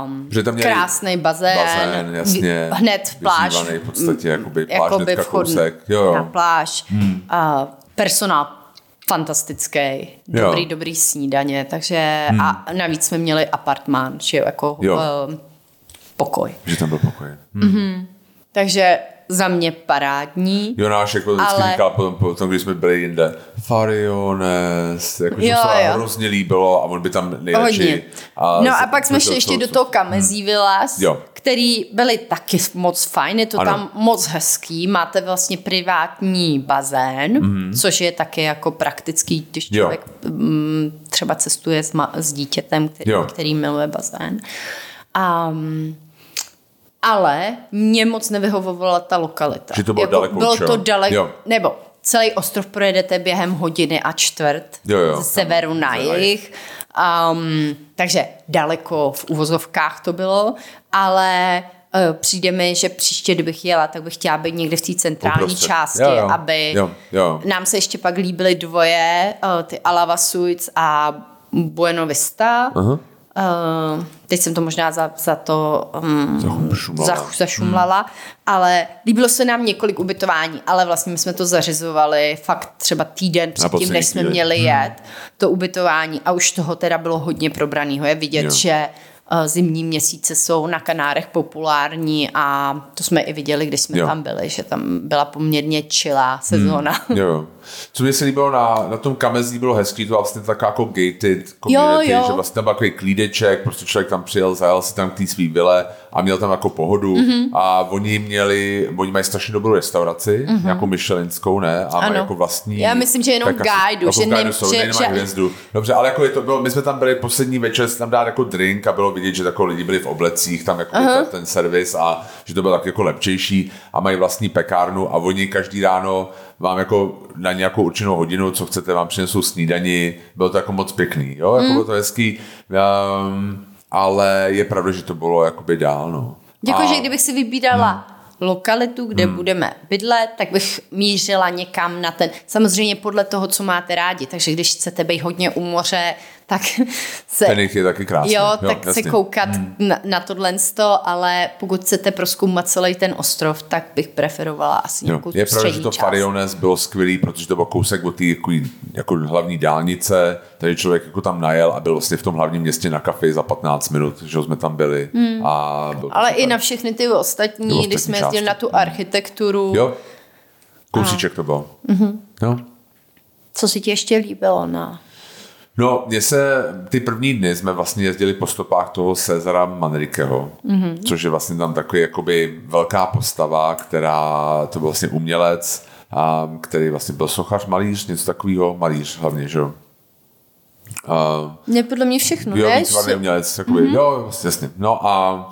Um, že tam krásný bazén, bazén jasně, hned pláž, v podstatě, jakoby pláž jakoby kousek. Jo, jo. na pláž. Hmm. Uh, personál fantastický, dobrý, jo. dobrý snídaně, takže hmm. a navíc jsme měli apartmán, že jako jo. Uh, pokoj. Že tam byl pokoj. Hmm. Mm-hmm. Takže za mě parádní. Jonáš jako vždycky ale... říkal potom, potom, když jsme byli jinde, Fariones, jako, jo, se jo. hrozně líbilo a on by tam nejradši. A no a pak jsme šli ještě do toho Kamezí hmm. Villas, jo. který byly taky moc fajn, je to ano. tam moc hezký, máte vlastně privátní bazén, mm. což je taky jako praktický, když člověk jo. Mm, třeba cestuje s, ma- s dítětem, který, který miluje bazén. Um, ale mě moc nevyhovovala ta lokalita. Že to bylo jako, daleko Bylo to daleko, nebo celý ostrov projedete během hodiny a čtvrt jo, jo. ze severu na jih. Um, takže daleko v uvozovkách to bylo, ale uh, přijde mi, že příště, kdybych jela, tak bych chtěla být někde v té centrální Uprostřed. části, jo, jo. aby jo, jo. nám se ještě pak líbily dvoje, uh, ty Alava Suites a Bueno Vista. Uh-huh. Uh, teď jsem to možná za, za to um, za, zašumlala, hmm. ale líbilo se nám několik ubytování, ale vlastně my jsme to zařizovali fakt třeba týden předtím, než jsme měli hmm. jet to ubytování a už toho teda bylo hodně probraného. Je vidět, jo. že Eh, zimní měsíce jsou na Kanárech populární a to jsme i viděli, když jsme jo. tam byli, že tam byla poměrně čilá sezóna. Hmm, jo. Co mi se líbilo na, na tom Kamezí bylo hezký, to vlastně taková jako gated community, jo, jo. že vlastně tam byl takový klídeček, prostě člověk tam přijel, zajel si tam k té svý vile a měl tam jako pohodu mm-hmm. a oni měli, oni mají strašně dobrou restauraci, mm-hmm. jako Michelinskou, ne? A mají jako vlastní. Já myslím, že jenom guide, jako že, ne, jsou, že, že... hvězdu. Dobře, ale jako je to bylo, my jsme tam byli poslední večer, jsme tam dát jako drink a bylo vidět, že jako lidi byli v oblecích, tam jako uh-huh. ten, ten servis a že to bylo tak jako lepčejší a mají vlastní pekárnu a oni každý ráno vám jako na nějakou určenou hodinu, co chcete, vám přinesou snídani, bylo to jako moc pěkný, jo, jako mm. bylo to hezký. Um, ale je pravda, že to bylo jakoby dál, no. Děkuji, a... že kdybych si vybírala hmm lokalitu, kde hmm. budeme bydlet, tak bych mířila někam na ten, samozřejmě podle toho, co máte rádi, takže když chcete být hodně u moře, tak se... Ten je taky krásný. Jo, jo tak jasně. se koukat hmm. na, na tohle, ale pokud chcete proskoumat celý ten ostrov, tak bych preferovala asi jo. nějakou Je pravda, že to Fariones bylo skvělý, protože to byl kousek od té jako, jako hlavní dálnice, tady člověk jako tam najel a byl vlastně v tom hlavním městě na kafe za 15 minut, že jsme tam byli. Hmm. A byl ale i na všechny ty ostatní, když jsme jezdili na tu architekturu. Jo, kousíček a... to byl. Mm-hmm. Jo. Co si ti ještě líbilo na No, mně se ty první dny jsme vlastně jezdili po stopách toho Cezara Manrikeho, mm-hmm. což je vlastně tam takový jakoby velká postava, která, to byl vlastně umělec, a, který vlastně byl sochař, malíř, něco takového, malíř hlavně, že jo. Uh, podle mě všechno, jo, ne? Jo, umělec, jakoby, mm-hmm. jo, vlastně, jasně. No a,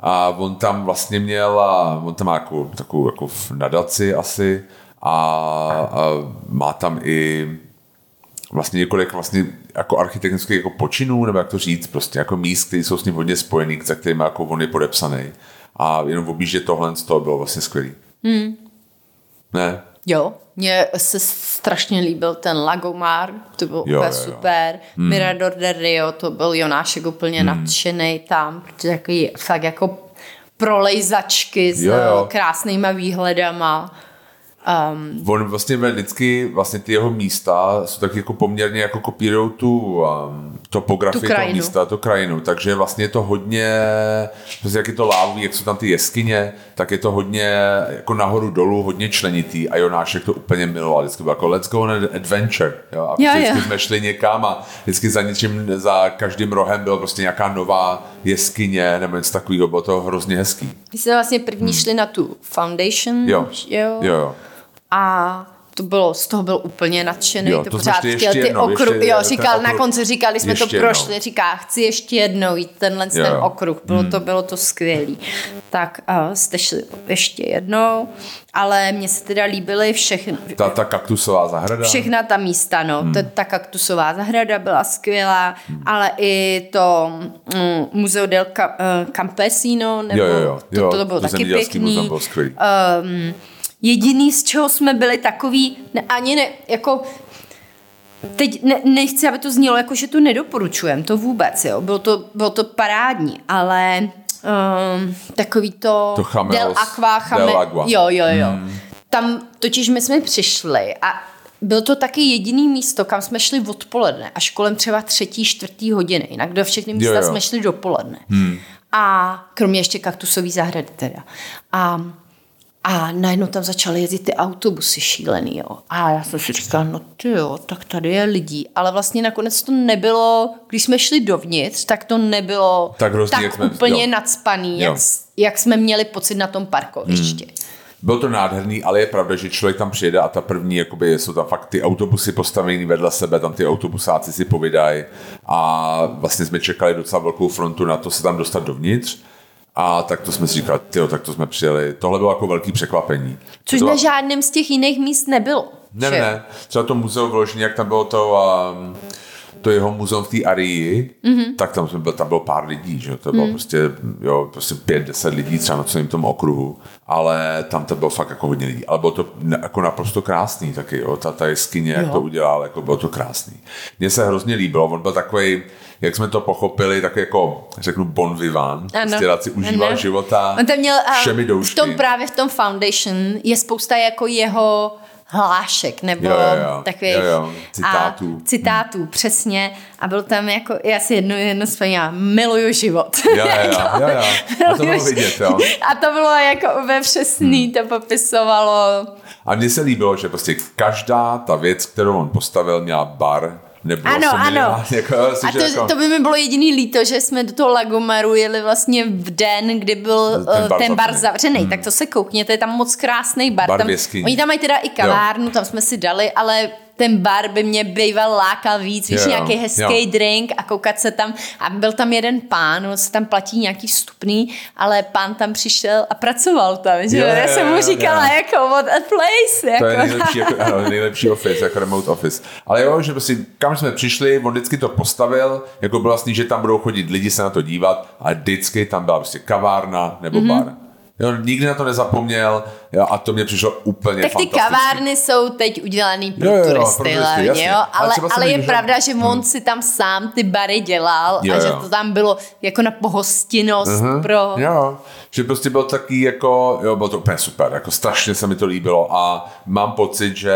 a on tam vlastně měl, a on tam má jako, takovou jako nadaci asi a, a má tam i vlastně několik vlastně jako architektonických jako počinů, nebo jak to říct, prostě jako míst, které jsou s ním hodně spojený, za kterými jako on je podepsaný. A jenom objíždět tohle z toho bylo vlastně skvělý. Hmm. Ne? Jo, mně se strašně líbil ten Lagomar, to byl jo, úplně jo, super. Jo. Hmm. Mirador del Rio, to byl Jonášek úplně hmm. nadšený tam, protože takový fakt jako prolejzačky s Jo, jo. krásnýma výhledama. Um, On vlastně ve vždycky, vlastně ty jeho místa jsou tak jako poměrně jako kopírují tu um, topografii Tu toho místa, tu krajinu, takže vlastně je to hodně, prostě jak je to lávový, jak jsou tam ty jeskyně, tak je to hodně jako nahoru dolů, hodně členitý a Jonášek to úplně miloval, vždycky byl jako let's go on an adventure, jo, a prostě vždycky jsme šli někam a vždycky za něčím, za každým rohem byl prostě nějaká nová jeskyně nebo něco takového, bylo to hrozně hezký. my jsme vlastně první šli na tu foundation, Hmm. Jo, jo, jo, jo. A to bylo, z toho byl úplně nadšený, Jo, to, to pořád chtěl ty jednou, okruh, ještě jo, říkal, na okruh. konci říkal, když jsme to jednou. prošli, říká, chci ještě jednou jít tenhle Jo, ten okruh, bylo to, bylo to skvělý. Tak uh, jste šli ještě jednou, ale mně se teda líbily všechny, Ta, ta kaktusová zahrada. všechna ta místa, no. Hmm. Ta, ta kaktusová zahrada byla skvělá, hmm. ale i to mm, Museo del eh, Campesino, nebo Jo, jo, jo. To, Jo, to, to bylo to taky pěkný. muzeum bylo skvělý. Um, jediný, z čeho jsme byli takový, ne, ani ne, jako Teď ne, nechci, aby to znělo jako, že to nedoporučujem, to vůbec, jo. Bylo to, bylo to parádní, ale um, takový to... To Chameos- Del Aqua, chame, Del Agua. Jo, jo, jo. Hmm. Tam totiž my jsme přišli a byl to taky jediný místo, kam jsme šli odpoledne, až kolem třeba třetí, čtvrtý hodiny. Jinak do všechny místa Jo, jo. jsme šli dopoledne. Hmm. A kromě ještě kaktusový zahrady teda. A a najednou tam začaly jezdit ty autobusy šílený, jo. A já jsem si říkala, no ty jo, tak tady je lidí. Ale vlastně nakonec to nebylo, když jsme šli dovnitř, tak to nebylo Tak tak jsme- úplně jo. nadspaný, Jo. jak, jak jsme měli pocit na tom parkovišti. Hmm. Byl to nádherný, ale je pravda, že člověk tam přijede a ta první, jakoby, jsou tam fakt ty autobusy postavený vedle sebe, tam ty autobusáci si povídají a vlastně jsme čekali docela velkou frontu na to se tam dostat dovnitř a tak to jsme si říkali, tyjo, tak to jsme přijeli. Tohle bylo jako velký překvapení. Což to na žádném z těch jiných míst nebylo. Ne, že? ne, ne. Třeba to muzeum vložení, jak tam bylo to, um, to jeho muzeum v té Arii, Mhm. mm-hmm. tak tam, jsme byl, tam bylo pár lidí, že to bylo mm. prostě, jo, prostě pět, deset lidí třeba na celém tom okruhu, ale tam to bylo fakt jako hodně lidí, ale bylo to ne, jako naprosto krásný taky, jo, ta, ta jeskyně, jak to udělal, jako bylo to krásný. Mně se hrozně líbilo, on byl takový, jak jsme to pochopili, tak jako, řeknu, bon vivant, prostě si užíval ano. života On tam měl, a všemi v doušky. tom právě v tom Foundation je spousta jako jeho hlášek nebo Jo, jo, jo. takových Jo, jo. Citátů. A, citátů, přesně. A byl tam jako, já si jedno, jedno vzpomínám, miluju život. Jo, jo, jo, jo. A to bylo vidět, jo. A to bylo jako úplně přesný, Hmm. to popisovalo. A mně se líbilo, že prostě každá ta věc, kterou on postavil, měla bar, nebo Ano, se ano. minimálně Jako, A to, jako, to by mi bylo jediný líto, že jsme do toho Lagomaru jeli vlastně v den, kdy byl Ten bar bar, ten bar zavřený. Hmm. Tak to se koukněte, je tam moc krásný bar. Bar tam, oni tam mají teda i kavárnu, tam jsme si dali, ale ten bar by mě býval lákal víc, víš, Jo, nějaký hezký drink a koukat se tam. A byl tam jeden pán, on se tam platí nějaký vstupný, ale pán tam přišel a pracoval tam, že? Jo, Já jsem mu říkala, jo. jako what a place, jako. to je nejlepší, jako, ano, nejlepší office, jako remote office. Ale jo, že prostě kam jsme přišli, on vždycky to postavil, jako bylo vlastně, že tam budou chodit lidi se na to dívat a vždycky tam byla prostě kavárna nebo Mhm. mm-hmm. bar. Jo, nikdy na to nezapomněl jo, a to mě přišlo úplně Tak ty kavárny jsou teď udělaný pro Jo, jo, jo, turisty, pro turisty, jasně. jo? Ale Ale, ale je že- pravda, že on si tam sám ty bary dělal Jo, a že jo. to tam bylo jako na pohostinnost Mhm, pro... Jo, že prostě byl taky jako, jo, bylo to úplně super, jako strašně se mi to líbilo a mám pocit, že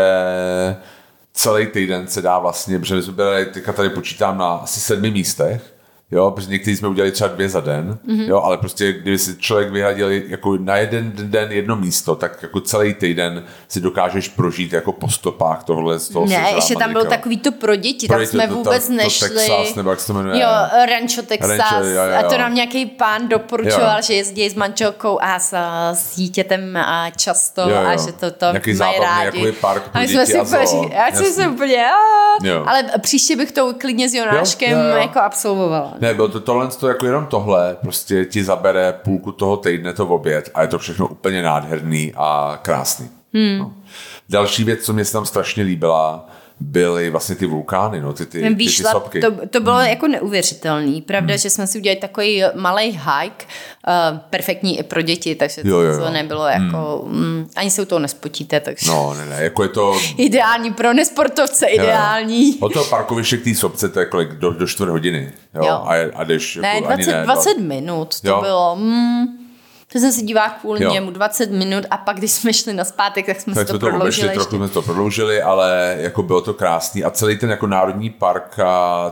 celý týden se dá vlastně, protože my jsme byli, teďka tady počítám na asi sedmi místech, jo, protože někteří jsme udělali třeba dvě za den, mm-hmm. jo, ale prostě kdyby si člověk vyhradil jako na jeden den jedno místo, tak jako celý týden si dokážeš prožít jako po stopách tohle z toho Ne, ještě tam bylo Amerika. takový to pro děti, Pro tam děti, jsme to- to- vůbec to nešli. Texas, nebo jak se to jmenuje? Jo, Rancho Texas. Rancho, jo, jo, A to jo. nám nějaký pán doporučoval, Jo. že jezdí s manželkou a s, s dítětem a často Jo, jo. a že to, to Nějaký mají rádi. park pro a my jsme si a jsem si úplně. Jo. ale příště bych to klidně s Jonáškem Jo, jo, jo. jako absolvovala. Ne, bylo to tohle to jako jenom tohle, prostě ti zabere půlku toho týdne to oběd a je to všechno úplně nádherný a krásný. Hmm. No. Další věc, co mě se tam strašně líbila, byly vlastně ty vulkány, no, ty, ty, ty, ty sopky. to, to bylo hmm. jako neuvěřitelný. Pravda, hmm. že jsme si udělali takový malý hike, uh, perfektní i pro děti, takže Jo, jo, to, jo. to nebylo jako, mm, ani se u toho nespotíte, takže No, ne, ne, jako je to... ideální pro nesportovce, ideální. Od toho parkoviště k té sopce to je kolik? Do, do čtvrt hodiny. Jo? Jo. A, a jdeš Ne, jako, ani 20, ne, 20 minut to Jo. bylo. Mm, To jsem se dívala kvůli jo. němu 20 minut a pak, když jsme šli na zpátek, tak jsme tak si to, to prodloužili. Ještě. Trochu jsme to prodloužili, ale jako bylo to krásný. A celý ten jako národní park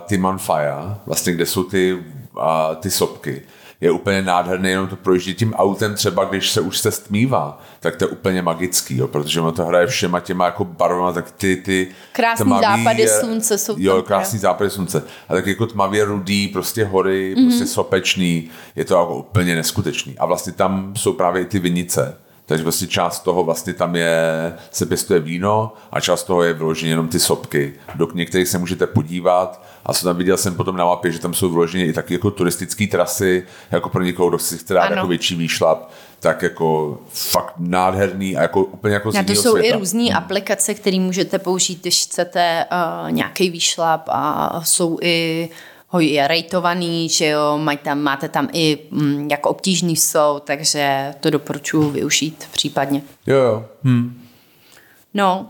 Timanfaya, vlastně kde jsou ty, a, ty sopky, je úplně nádherný, jenom to projíždí tím autem třeba, když se už se stmívá, tak to je úplně magický, jo, protože ono to hraje všema těma jako barvama, tak ty, ty Krásný tmavý, západy slunce jsou Jo, tam, krásný západy slunce. A tak jako tmavě rudý, prostě hory, mm-hmm. prostě sopečný, je to jako úplně neskutečný. A vlastně tam jsou právě i ty vinice, takže vlastně část toho vlastně tam je, se pěstuje víno a část toho je vyloženě jenom ty sopky. Do některých se můžete podívat a co tam viděl jsem potom na mapě, že tam jsou vyloženě i taky jako turistické trasy, jako pro někoho, kdo si chce dát jako větší výšlap, tak jako fakt nádherný a jako úplně jako z Na to jsou světa. i různé hmm. aplikace, které můžete použít, když chcete uh, nějaký výšlap a jsou i ho je rejtovaný, že jo, mají tam, máte tam i mm, jako obtížný jsou, takže to doporučuji využít případně. Jo, jo. Hmm. No,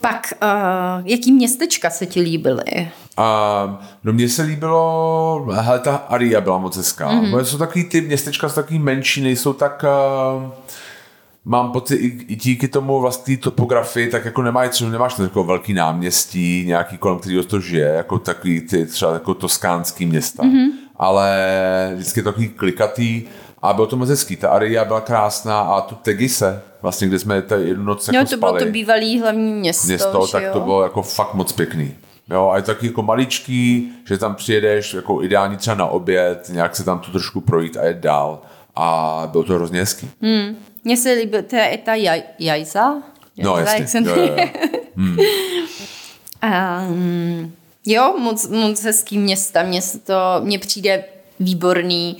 pak uh, jaký městečka se ti líbily? A no mně se líbilo, hele, ta Aria byla moc hezká. Mm-hmm. Jsou takový ty městečka, jsou takový menší, nejsou tak... Uh, mám pocit i, díky tomu vlastní topografii, tak jako nemáš, třeba nemáš takový velký náměstí, nějaký kolem kterého to žije, jako takový ty třeba jako toskánský města. Mm-hmm. Ale vždycky takový klikatý a bylo to moc hezký. Ta Aria byla krásná a tu Tegise, vlastně, kde jsme tady jednu noc jako to spali, bylo to bývalý hlavní město, město tak jo? to bylo jako fakt moc pěkný. Jo, a je to taky jako maličký, že tam přijedeš jako ideální třeba na oběd, nějak se tam tu trošku projít a jet dál. A bylo to hrozně hezký. Hmm. Mně se líbí, to je ta jaj, jajza? No, jasně. Jo, jo, jo. Hmm. um, jo, moc, moc hezký města. Mně, to, mně přijde výborný,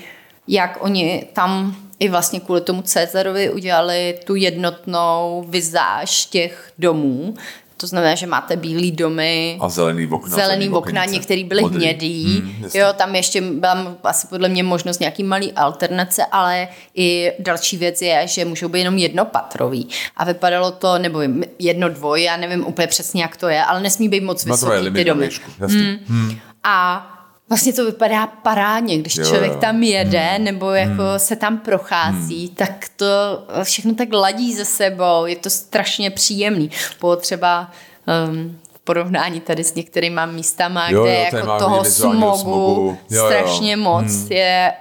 jak oni tam i vlastně kvůli tomu Cezarovi udělali tu jednotnou vizáž těch domů, to znamená, že máte bílý domy. A zelený okna. Zelený okna, některý byly Modrý. hnědý. Mm, jo, tam ještě byla asi podle mě možnost nějaký malý alternace, ale i další věc je, že můžou být jenom jednopatrový. A vypadalo to, nebo jedno dvoj, já nevím úplně přesně, jak to je, ale nesmí být moc vysoký ty domy. Mm. Mm. A vlastně to vypadá parádně, když jo, člověk jo. tam jede hmm. nebo jako hmm. se tam prochází, hmm. tak to všechno tak ladí ze sebou, je to strašně příjemný. Po třeba um, porovnání tady s některýma místama, jo, kde jo, jako toho smogu, smogu. Jo, strašně jo. moc hmm. je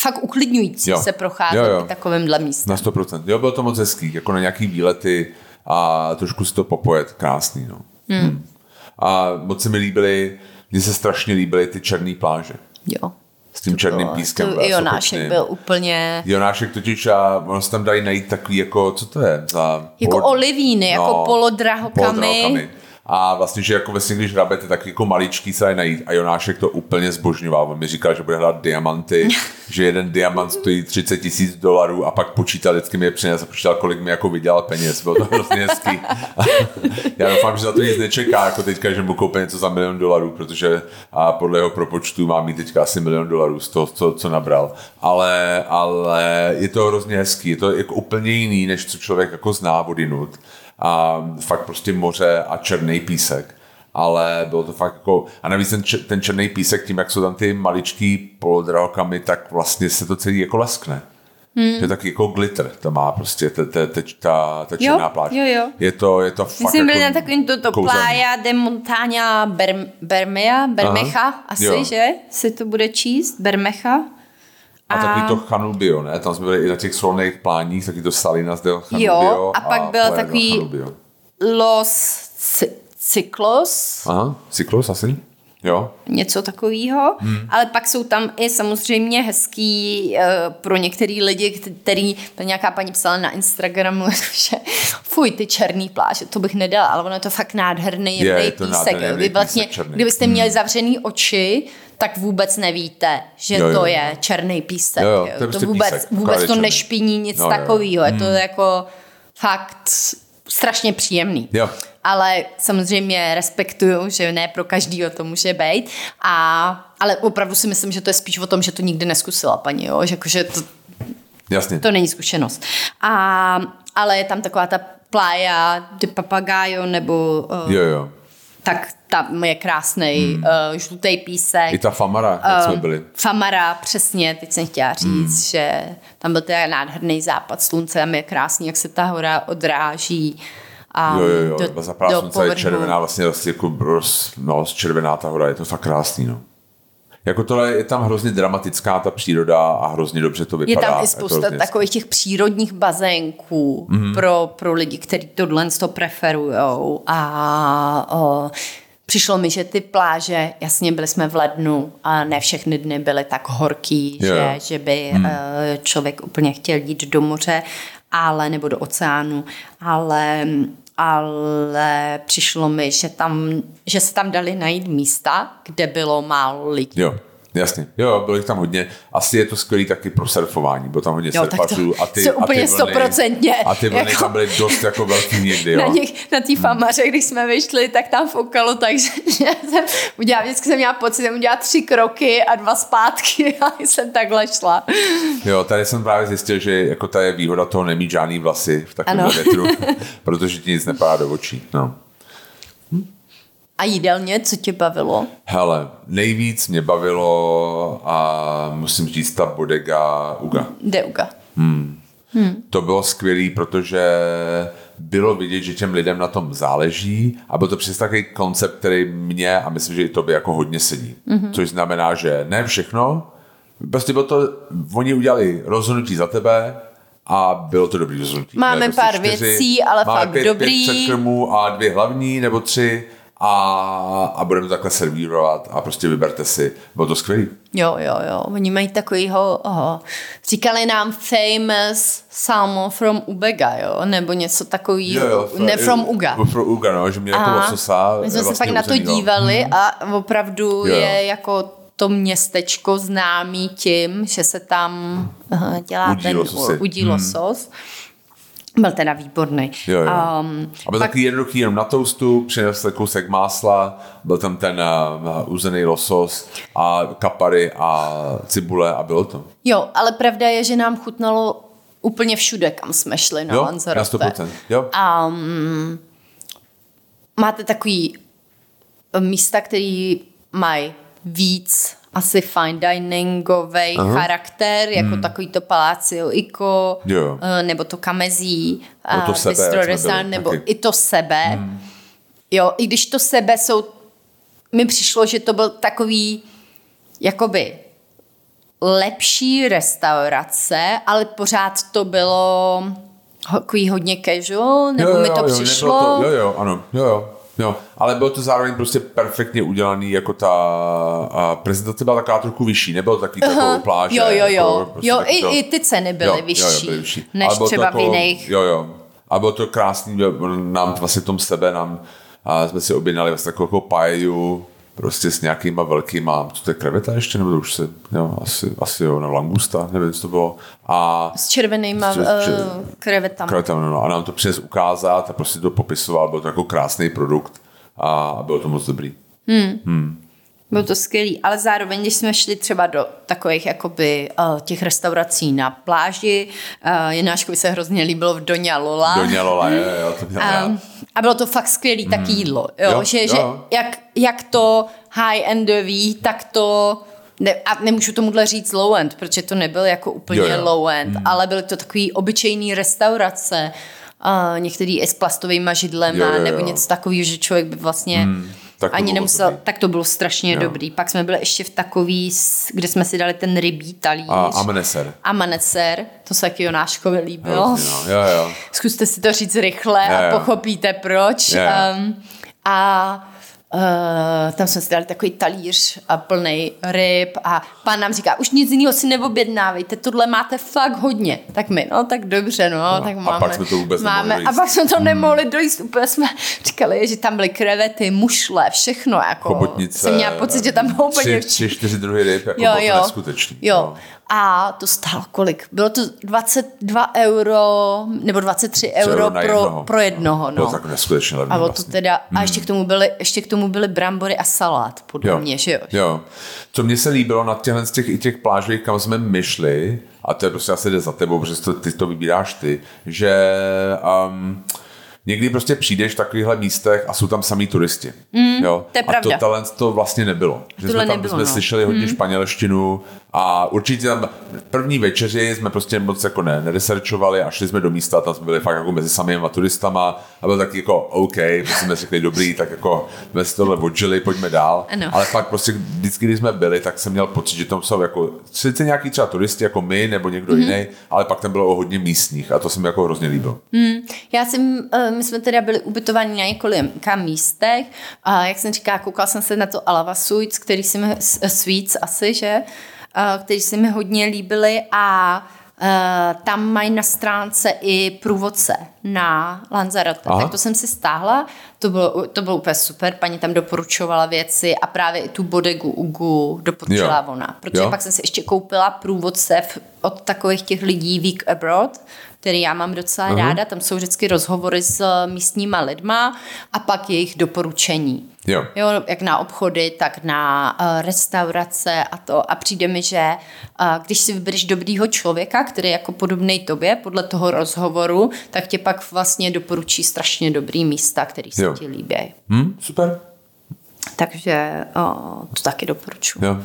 fakt uklidňující jo. se procházet jo, jo. takovýmhle místem. Na 100%. Jo, bylo to moc hezký, jako na nějaký výlety a trošku si to popojet, krásný. No. Hmm. Hmm. A moc se mi líbily mně se strašně líbily ty černé pláže. Jo. S tím černým pískem. To Jonášek byl úplně... Jonášek totiž a ono se tam dají najít takový jako, co to je? Za jako polo... olivíny, jako no, jako polodrahokamy. polodrahokamy a vlastně, že jako vlastně, když hrabete, tak jako maličký se najít. A Jonášek to úplně zbožňoval. On mi říkal, že bude hrát diamanty, že jeden diamant stojí 30 tisíc dolarů a pak počítal, vždycky mi je přines a počítal, kolik mi jako vydělal peněz. Bylo to hrozně hezký. Já doufám, že za to nic nečeká, jako teďka, že mu koupí něco za milion dolarů, protože a podle jeho propočtu má mít teďka asi milion dolarů z toho, co, co nabral. Ale, ale je to hrozně hezký, je to jako úplně jiný, než co člověk jako zná vodinut a fakt prostě moře a černý písek. Ale bylo to fakt jako, a navíc ten, ten černý písek, tím, jak jsou tam ty maličký polodrahokamy, tak vlastně se to celý jako leskne. Hmm. Že taky jako glitter to má prostě ta, ta, ta, ta, ta černá jo, pláž. Jo, jo. Je to, je to fakt My jsme byli jako na takovým toto Playa de Montaña Ber, Bermea, Bermecha, Aha, asi, jo. že? Si to bude číst, Bermecha. A, a taky to Chanubio, ne? Tam jsme byli i na těch solných pláních, taky to Salinas del Chanubio. Jo, a pak byl takový Los Cyklos. Aha, Cyklos asi. Jo. Něco takového, hmm. ale pak jsou tam i samozřejmě hezký uh, pro některý lidi, který, to nějaká paní psala na Instagramu, že fuj, ty černý pláže, to bych nedala, ale ono je to fakt nádherný je, je to písek. Nádherný Vy vlastně, písek kdybyste měli hmm. zavřený oči, tak vůbec nevíte, že jo, jo. to je černý písek. Jo, jo, to, je prostě to vůbec, písek, vůbec to nešpiní nic no, takového. Je to hmm. jako fakt strašně příjemný. Jo. Ale samozřejmě respektuju, že ne pro každýho to může být. A, ale opravdu si myslím, že to je spíš o tom, že to nikdy neskusila paní, jo? Že, jakože to, Jasně. to není zkušenost. A, ale je tam taková ta playa de papagayo nebo... Uh, jo, jo tak tam je krásný hmm. uh, žlutý písek. I ta Famara, jak jsme byli. Famara, přesně, teď jsem chtěla říct, hmm. že tam byl ten nádherný západ slunce, tam je krásný, jak se ta hora odráží. A jo, jo, jo, do, zapadá slunce je červená, vlastně, vlastně jako roz, no, červená ta hora, je to fakt krásný, no. Jako tohle je tam hrozně dramatická ta příroda a hrozně dobře to vypadá. Je tam i spousta takových těch přírodních bazénků mm-hmm. pro, pro lidi, kteří tohle to preferují a o, přišlo mi, že ty pláže, jasně byli jsme v lednu a ne všechny dny byly tak horký, yeah. že, že by mm. člověk úplně chtěl jít do moře, ale nebo do oceánu, ale ale přišlo mi, že, tam, že se tam dali najít místa, kde bylo málo lidí. Jo. Jasně, jo, bylo jich tam hodně. Asi je to skvělý taky pro surfování, bylo tam hodně jo, surfařů a ty, a ty stoprocentně. A ty vlny jako, tam byly dost jako velký někdy, jo. Na, těch, na té famaře, když jsme vyšli, tak tam foukalo, takže jsem udělala, vždycky jsem měla pocit, že jsem udělala tři kroky a dva zpátky a jsem takhle šla. Jo, tady jsem právě zjistil, že jako ta je výhoda toho nemít žádný vlasy v takovém větru, protože ti nic nepadá do očí. No. A jídelně, co tě bavilo? Hele, nejvíc mě bavilo a musím říct ta bodega Uga. De Uga. Hmm. Hmm. To bylo skvělé, protože bylo vidět, že těm lidem na tom záleží a byl to přes takový koncept, který mě a myslím, že i tobě jako hodně sedí. Mm-hmm. Což znamená, že ne všechno, prostě bylo to, oni udělali rozhodnutí za tebe, a bylo to dobrý rozhodnutí. Máme prostě pár čtyři, věcí, ale máme fakt pět, dobrý. Pět a dvě hlavní, nebo tři a, a budeme to takhle servírovat a prostě vyberte si. Bylo to skvělý. Jo, jo, jo. Oni mají takovýho, oho. říkali nám famous salmon from Ubega, jo, nebo něco takového, jo, jo, ne from Uga. From Uga, no, že mě jako lososa. My jsme vlastně se pak na to dívali no. a opravdu jo. je jako to městečko známý tím, že se tam dělá udí ten udí hmm. Byl teda výborný. Jo, jo. Um, a byl pak... takový jednoduchý jenom na toastu, přinesl kousek másla, byl tam ten uh, uzený losos a kapary a cibule a bylo to. Jo, ale pravda je, že nám chutnalo úplně všude, kam jsme šli na jo, Lanzarote. Na 100%, jo. Um, máte takový místa, který mají víc asi fine diningový charakter, jako hmm. takový to Palácio Iko, jo. Eh, nebo to Kamezí, no to sebe, Bistro nebo taky. i to sebe. Hmm. Jo, i když to sebe jsou, mi přišlo, že to byl takový, jakoby lepší restaurace, ale pořád to bylo takový hodně casual, nebo jo, jo, mi to jo, přišlo. To, jo, jo, ano, jo, jo. Jo, ale bylo to zároveň prostě perfektně udělaný, jako ta a prezentace byla taková trochu vyšší, nebylo takový uh-huh. takovou pláže. Jo, jo, jo. Jako, prostě jo, i, to, i ty ceny byly jo, vyšší, jo, jo, byly vyšší. než třeba jako, v jiných. Jo, jo. A bylo to krásný, nám vlastně tom sebe, nám a jsme si objednali vlastně takovou jako paeju, prostě s nějakýma velkýma, to je kreveta ještě, nebo to už se, jo, asi, asi jo, na langusta, nevím, co to bylo. A s červenýma s, uh, krevetama. krevetama no, a nám to přines ukázat a prostě to popisoval, byl to jako krásný produkt a bylo to moc dobrý. Hmm. Hmm. Bylo to skvělý, ale zároveň, když jsme šli třeba do takových jakoby uh, těch restaurací na pláži, uh, Jenáškovi se hrozně líbilo v Doňa Lola. Doňa Lola, jo, jo, to um, A bylo to fakt skvělý tak jídlo, jo, jo že, jo. že jak, jak to high-endový, tak to ne, a nemůžu tomuhle říct low-end, protože to nebyl jako úplně low-end, mm. ale byly to takový obyčejný restaurace, uh, některý i s plastovými židlema, jo, jo, jo. nebo něco takového, že člověk by vlastně... Mm tak Ani nemusel, dobrý. tak to bylo strašně jo. dobrý. Pak jsme byli ještě v takový, kde jsme si dali ten rybí talíř. A amaneser. Amaneser, to se taky Jonáškovi líbilo. no. jo, jo. Zkuste si to říct rychle jo, jo. a pochopíte proč. Jo, jo. Um, a Uh, tam jsme si dali takový talíř a plný ryb a pán nám říká, už nic jiného si neobjednávejte, tohle máte fakt hodně. Tak my, no tak dobře, no, no tak máme. A pak jsme to vůbec máme, A pak jsme to hmm. nemohli dojíst, úplně jsme říkali, že tam byly krevety, mušle, všechno, jako. Chobotnice. Jsem měla pocit, že tam bylo úplně... Tři, tři, čtyři druhy ryb, jako jo, jo. neskutečný. Jo. No. A to stálo kolik? Bylo to 22 euro, nebo 23 euro, pro, jednoho. pro jednoho. No. Bylo tak neskutečně levný a, vlastně. to teda, hmm. a ještě, k tomu byly, ještě k tomu byly brambory a salát, podle jo. mě, že jo? Jo. Co mně se líbilo na těchto těch, i těch plážích, kam jsme myšli, a to je prostě asi jde za tebou, protože to, ty to vybíráš ty, že um, někdy prostě přijdeš v takovýchhle místech a jsou tam samý turisti. Mm, jo? To je pravda. A to talent to vlastně nebylo. Že Tohle jsme tam nebylo, jsme no. slyšeli hodně mm. španělštinu a určitě tam první večeři jsme prostě moc jako ne, neresearchovali a šli jsme do místa, tam jsme byli fakt jako mezi samými turistama a byl taky jako OK, prostě jsme řekli dobrý, tak jako jsme si tohle odžili, pojďme dál. Ano. Ale fakt prostě vždycky, když jsme byli, tak jsem měl pocit, že tam jsou jako sice nějaký třeba turisti jako my nebo někdo mm. jiný, ale pak tam bylo o hodně místních a to se mi jako hrozně líbilo. Já jsem, eh, my jsme teda byli ubytovaní na několika místech a jak jsem říkala, koukala jsem se na to Alava Suites, který si mi, s- Suites asi, že, který se mi hodně líbily a eh, tam mají na stránce i průvodce na Lanzarote. Aha. Tak to jsem si stáhla, to bylo, to bylo úplně super, paní tam doporučovala věci a právě i tu bodegu Ugu doporučila Jo. ona. Protože Jo. pak jsem si ještě koupila průvodce v- od takových těch lidí Week Abroad, který já mám docela uh-huh. ráda, tam jsou vždycky rozhovory s místníma lidma a pak jejich doporučení. Jo. Jo, jak na obchody, tak na uh, restaurace a to. A přijde mi, že uh, když si vybereš dobrýho člověka, který je jako podobný tobě, podle toho rozhovoru, tak tě pak vlastně doporučí strašně dobrý místa, který se Jo. ti líbí. Hm, super. Takže uh, to taky doporučuji. Jo.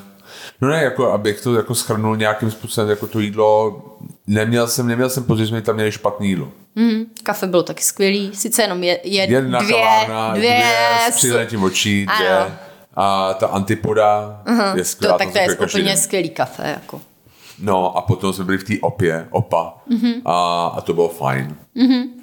No ne, jako abych to jako schrnul nějakým způsobem, jako to jídlo, neměl jsem, neměl jsem pocit, že jsme tam měli špatný jídlo. Mm, kafe bylo taky skvělý, sice jenom je, je Jedna dvě, kavárna, dvě, dvě, s přihlednutím očí, dvě. Ano. A ta antipoda uh-huh. je skvělá. to, tak to je každý úplně den. skvělý kafe. Jako. No a potom jsme byli v té opě, opa, mm-hmm. a, a to bylo fajn. Mm-hmm.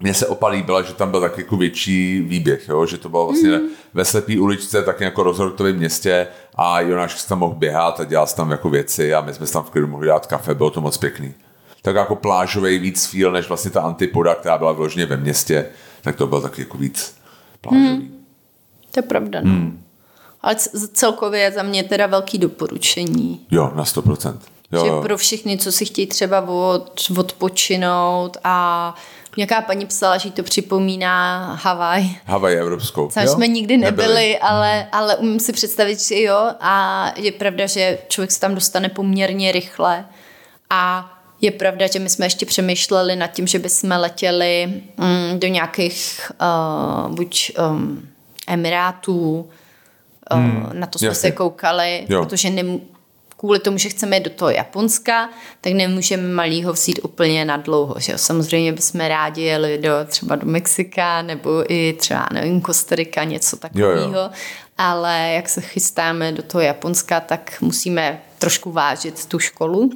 Mně se opa líbila, že tam byl taky jako větší výběh, jo? že to bylo vlastně mm-hmm. ve slepý uličce, tak jako rozhodovém městě a Jonáš tam mohl běhat a dělal tam jako věci a my jsme tam v klidu mohli dát kafe, bylo to moc pěkný. Tak jako plážový víc feel, než vlastně ta antipoda, která byla vložně ve městě, tak to bylo taky jako víc plážový. Mm. To je pravda. No. Hmm. Ale celkově je za mě teda velký doporučení. Jo, na 100%. Jo, že jo. pro všechny, co si chtějí třeba od, odpočinout a nějaká paní psala, že jí to připomíná Havaj. Havaj evropskou. Tam jo? jsme nikdy nebyli, ale, ale umím si představit, že jo. A je pravda, že člověk se tam dostane poměrně rychle. A je pravda, že my jsme ještě přemýšleli nad tím, že bychom letěli mm, do nějakých uh, buď um, Emirátů, uh, na to jsme jasně. se koukali, Jo. protože nem, kvůli tomu, že chceme jít do toho Japonska, tak nemůžeme malýho vzít úplně na dlouho. Že? jo. Samozřejmě bychom rádi jeli do, třeba do Mexika nebo i třeba nevím, Kostarika, něco takového. Ale jak se chystáme do toho Japonska, tak musíme trošku vážit tu školu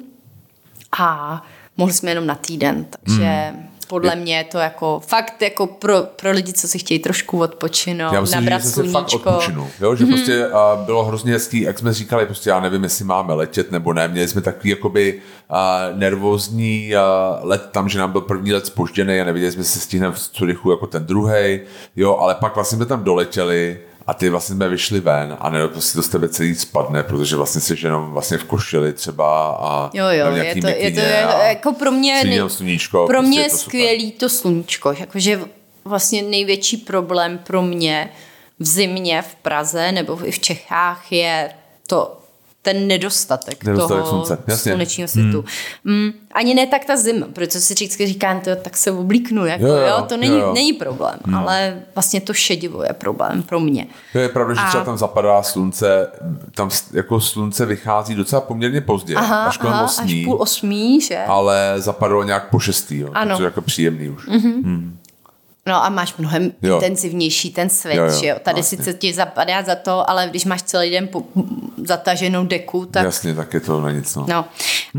a mohli jsme jenom na týden, takže hmm. Podle mě je to jako fakt jako pro, pro lidi, co si chtějí trošku odpočinout, Já myslím, nabrat že fakt odpočinu. Jo? Že mm-hmm. prostě uh, bylo hrozně hezký, jak jsme říkali, prostě já nevím, jestli máme letět nebo ne. Měli jsme takový jakoby uh, nervózní uh, let tam, že nám byl první let spožděný a nevěděli jsme, se stihneme v Curychu jako ten druhý. Jo, ale pak vlastně jsme tam doletěli a ty vlastně jsme vyšli ven a ne, prostě to z tebe celý spadne, protože vlastně jsi jenom vlastně v košili třeba a Jo, jo, je to, je to je, a jako pro mě, nej, sluníčko, pro prostě mě je je to super. skvělý to sluníčko, jakože vlastně největší problém pro mě v zimě v Praze nebo i v Čechách je to ten nedostatek, Nedostatek toho slunce, jasně. slunečního světu. Hmm. Mm, ani ne tak ta zima, protože si vždycky říkám, to, tak se oblíknu, jako, Jo, jo, jo, jo, to není, jo, jo. není problém, hmm. ale vlastně to šedivo je problém pro mě. To je pravda, že A- třeba tam zapadá slunce, tam jako slunce vychází docela poměrně pozdě, Aha, až kolem aha, osmí, až půl osmí, že? ale zapadlo nějak po šestý, jo, Ano. což je jako příjemný už. Mm-hmm. No a máš mnohem Jo. intenzivnější ten svět, Jo, jo, jo, že jo. Tady vlastně. sice ti zapadá za to, ale když máš celý den po, zataženou deku, tak Jasně, tak je to na nic, no. No,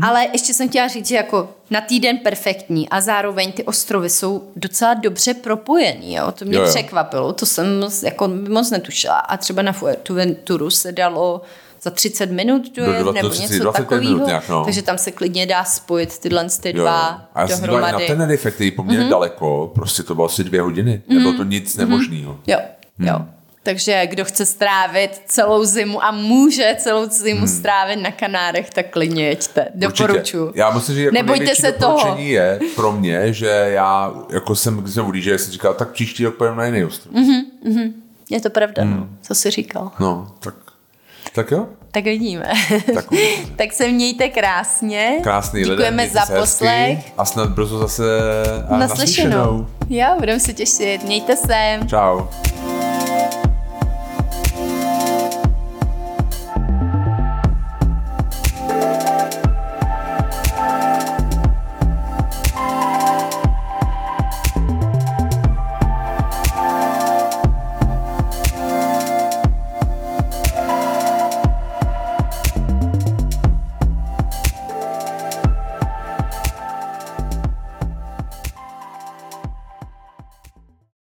ale ještě jsem chtěla říct, že jako na týden perfektní a zároveň ty ostrovy jsou docela dobře propojený, jo. To mě Jo, jo, překvapilo, to jsem moc- jako moc netušila. A třeba na Fuerteventuru se dalo za 30 minut dojet, Do 20, nebo 30, něco 25 minut takového. no. Takže tam se klidně dá spojit tyhle ty Jo, dva jo. A já jsem na dohromady. Tenerife, který je poměrně mm-hmm. daleko, prostě to bylo asi dvě hodiny, mm-hmm. nebylo to nic nemožného. Jo, jo. Hmm. Takže kdo chce strávit celou zimu a může celou zimu hmm. strávit na Kanárech, tak klidně jeďte. Doporučuji. Já musím říct, jako Nebojte se toho. je pro mě, že já, jako jsem, když jsem že jsem říkal, tak příští rok pojedeme na jiný ostrov. Mhm. Je to pravda, no. co jsi říkal. No, tak Tak jo. Tak vidíme. Tak, tak se mějte krásně. Krásný Děkujeme lidem, za poslech. A snad brzo zase naslyšenou. Jo, budeme se těšit. Mějte se. Čau.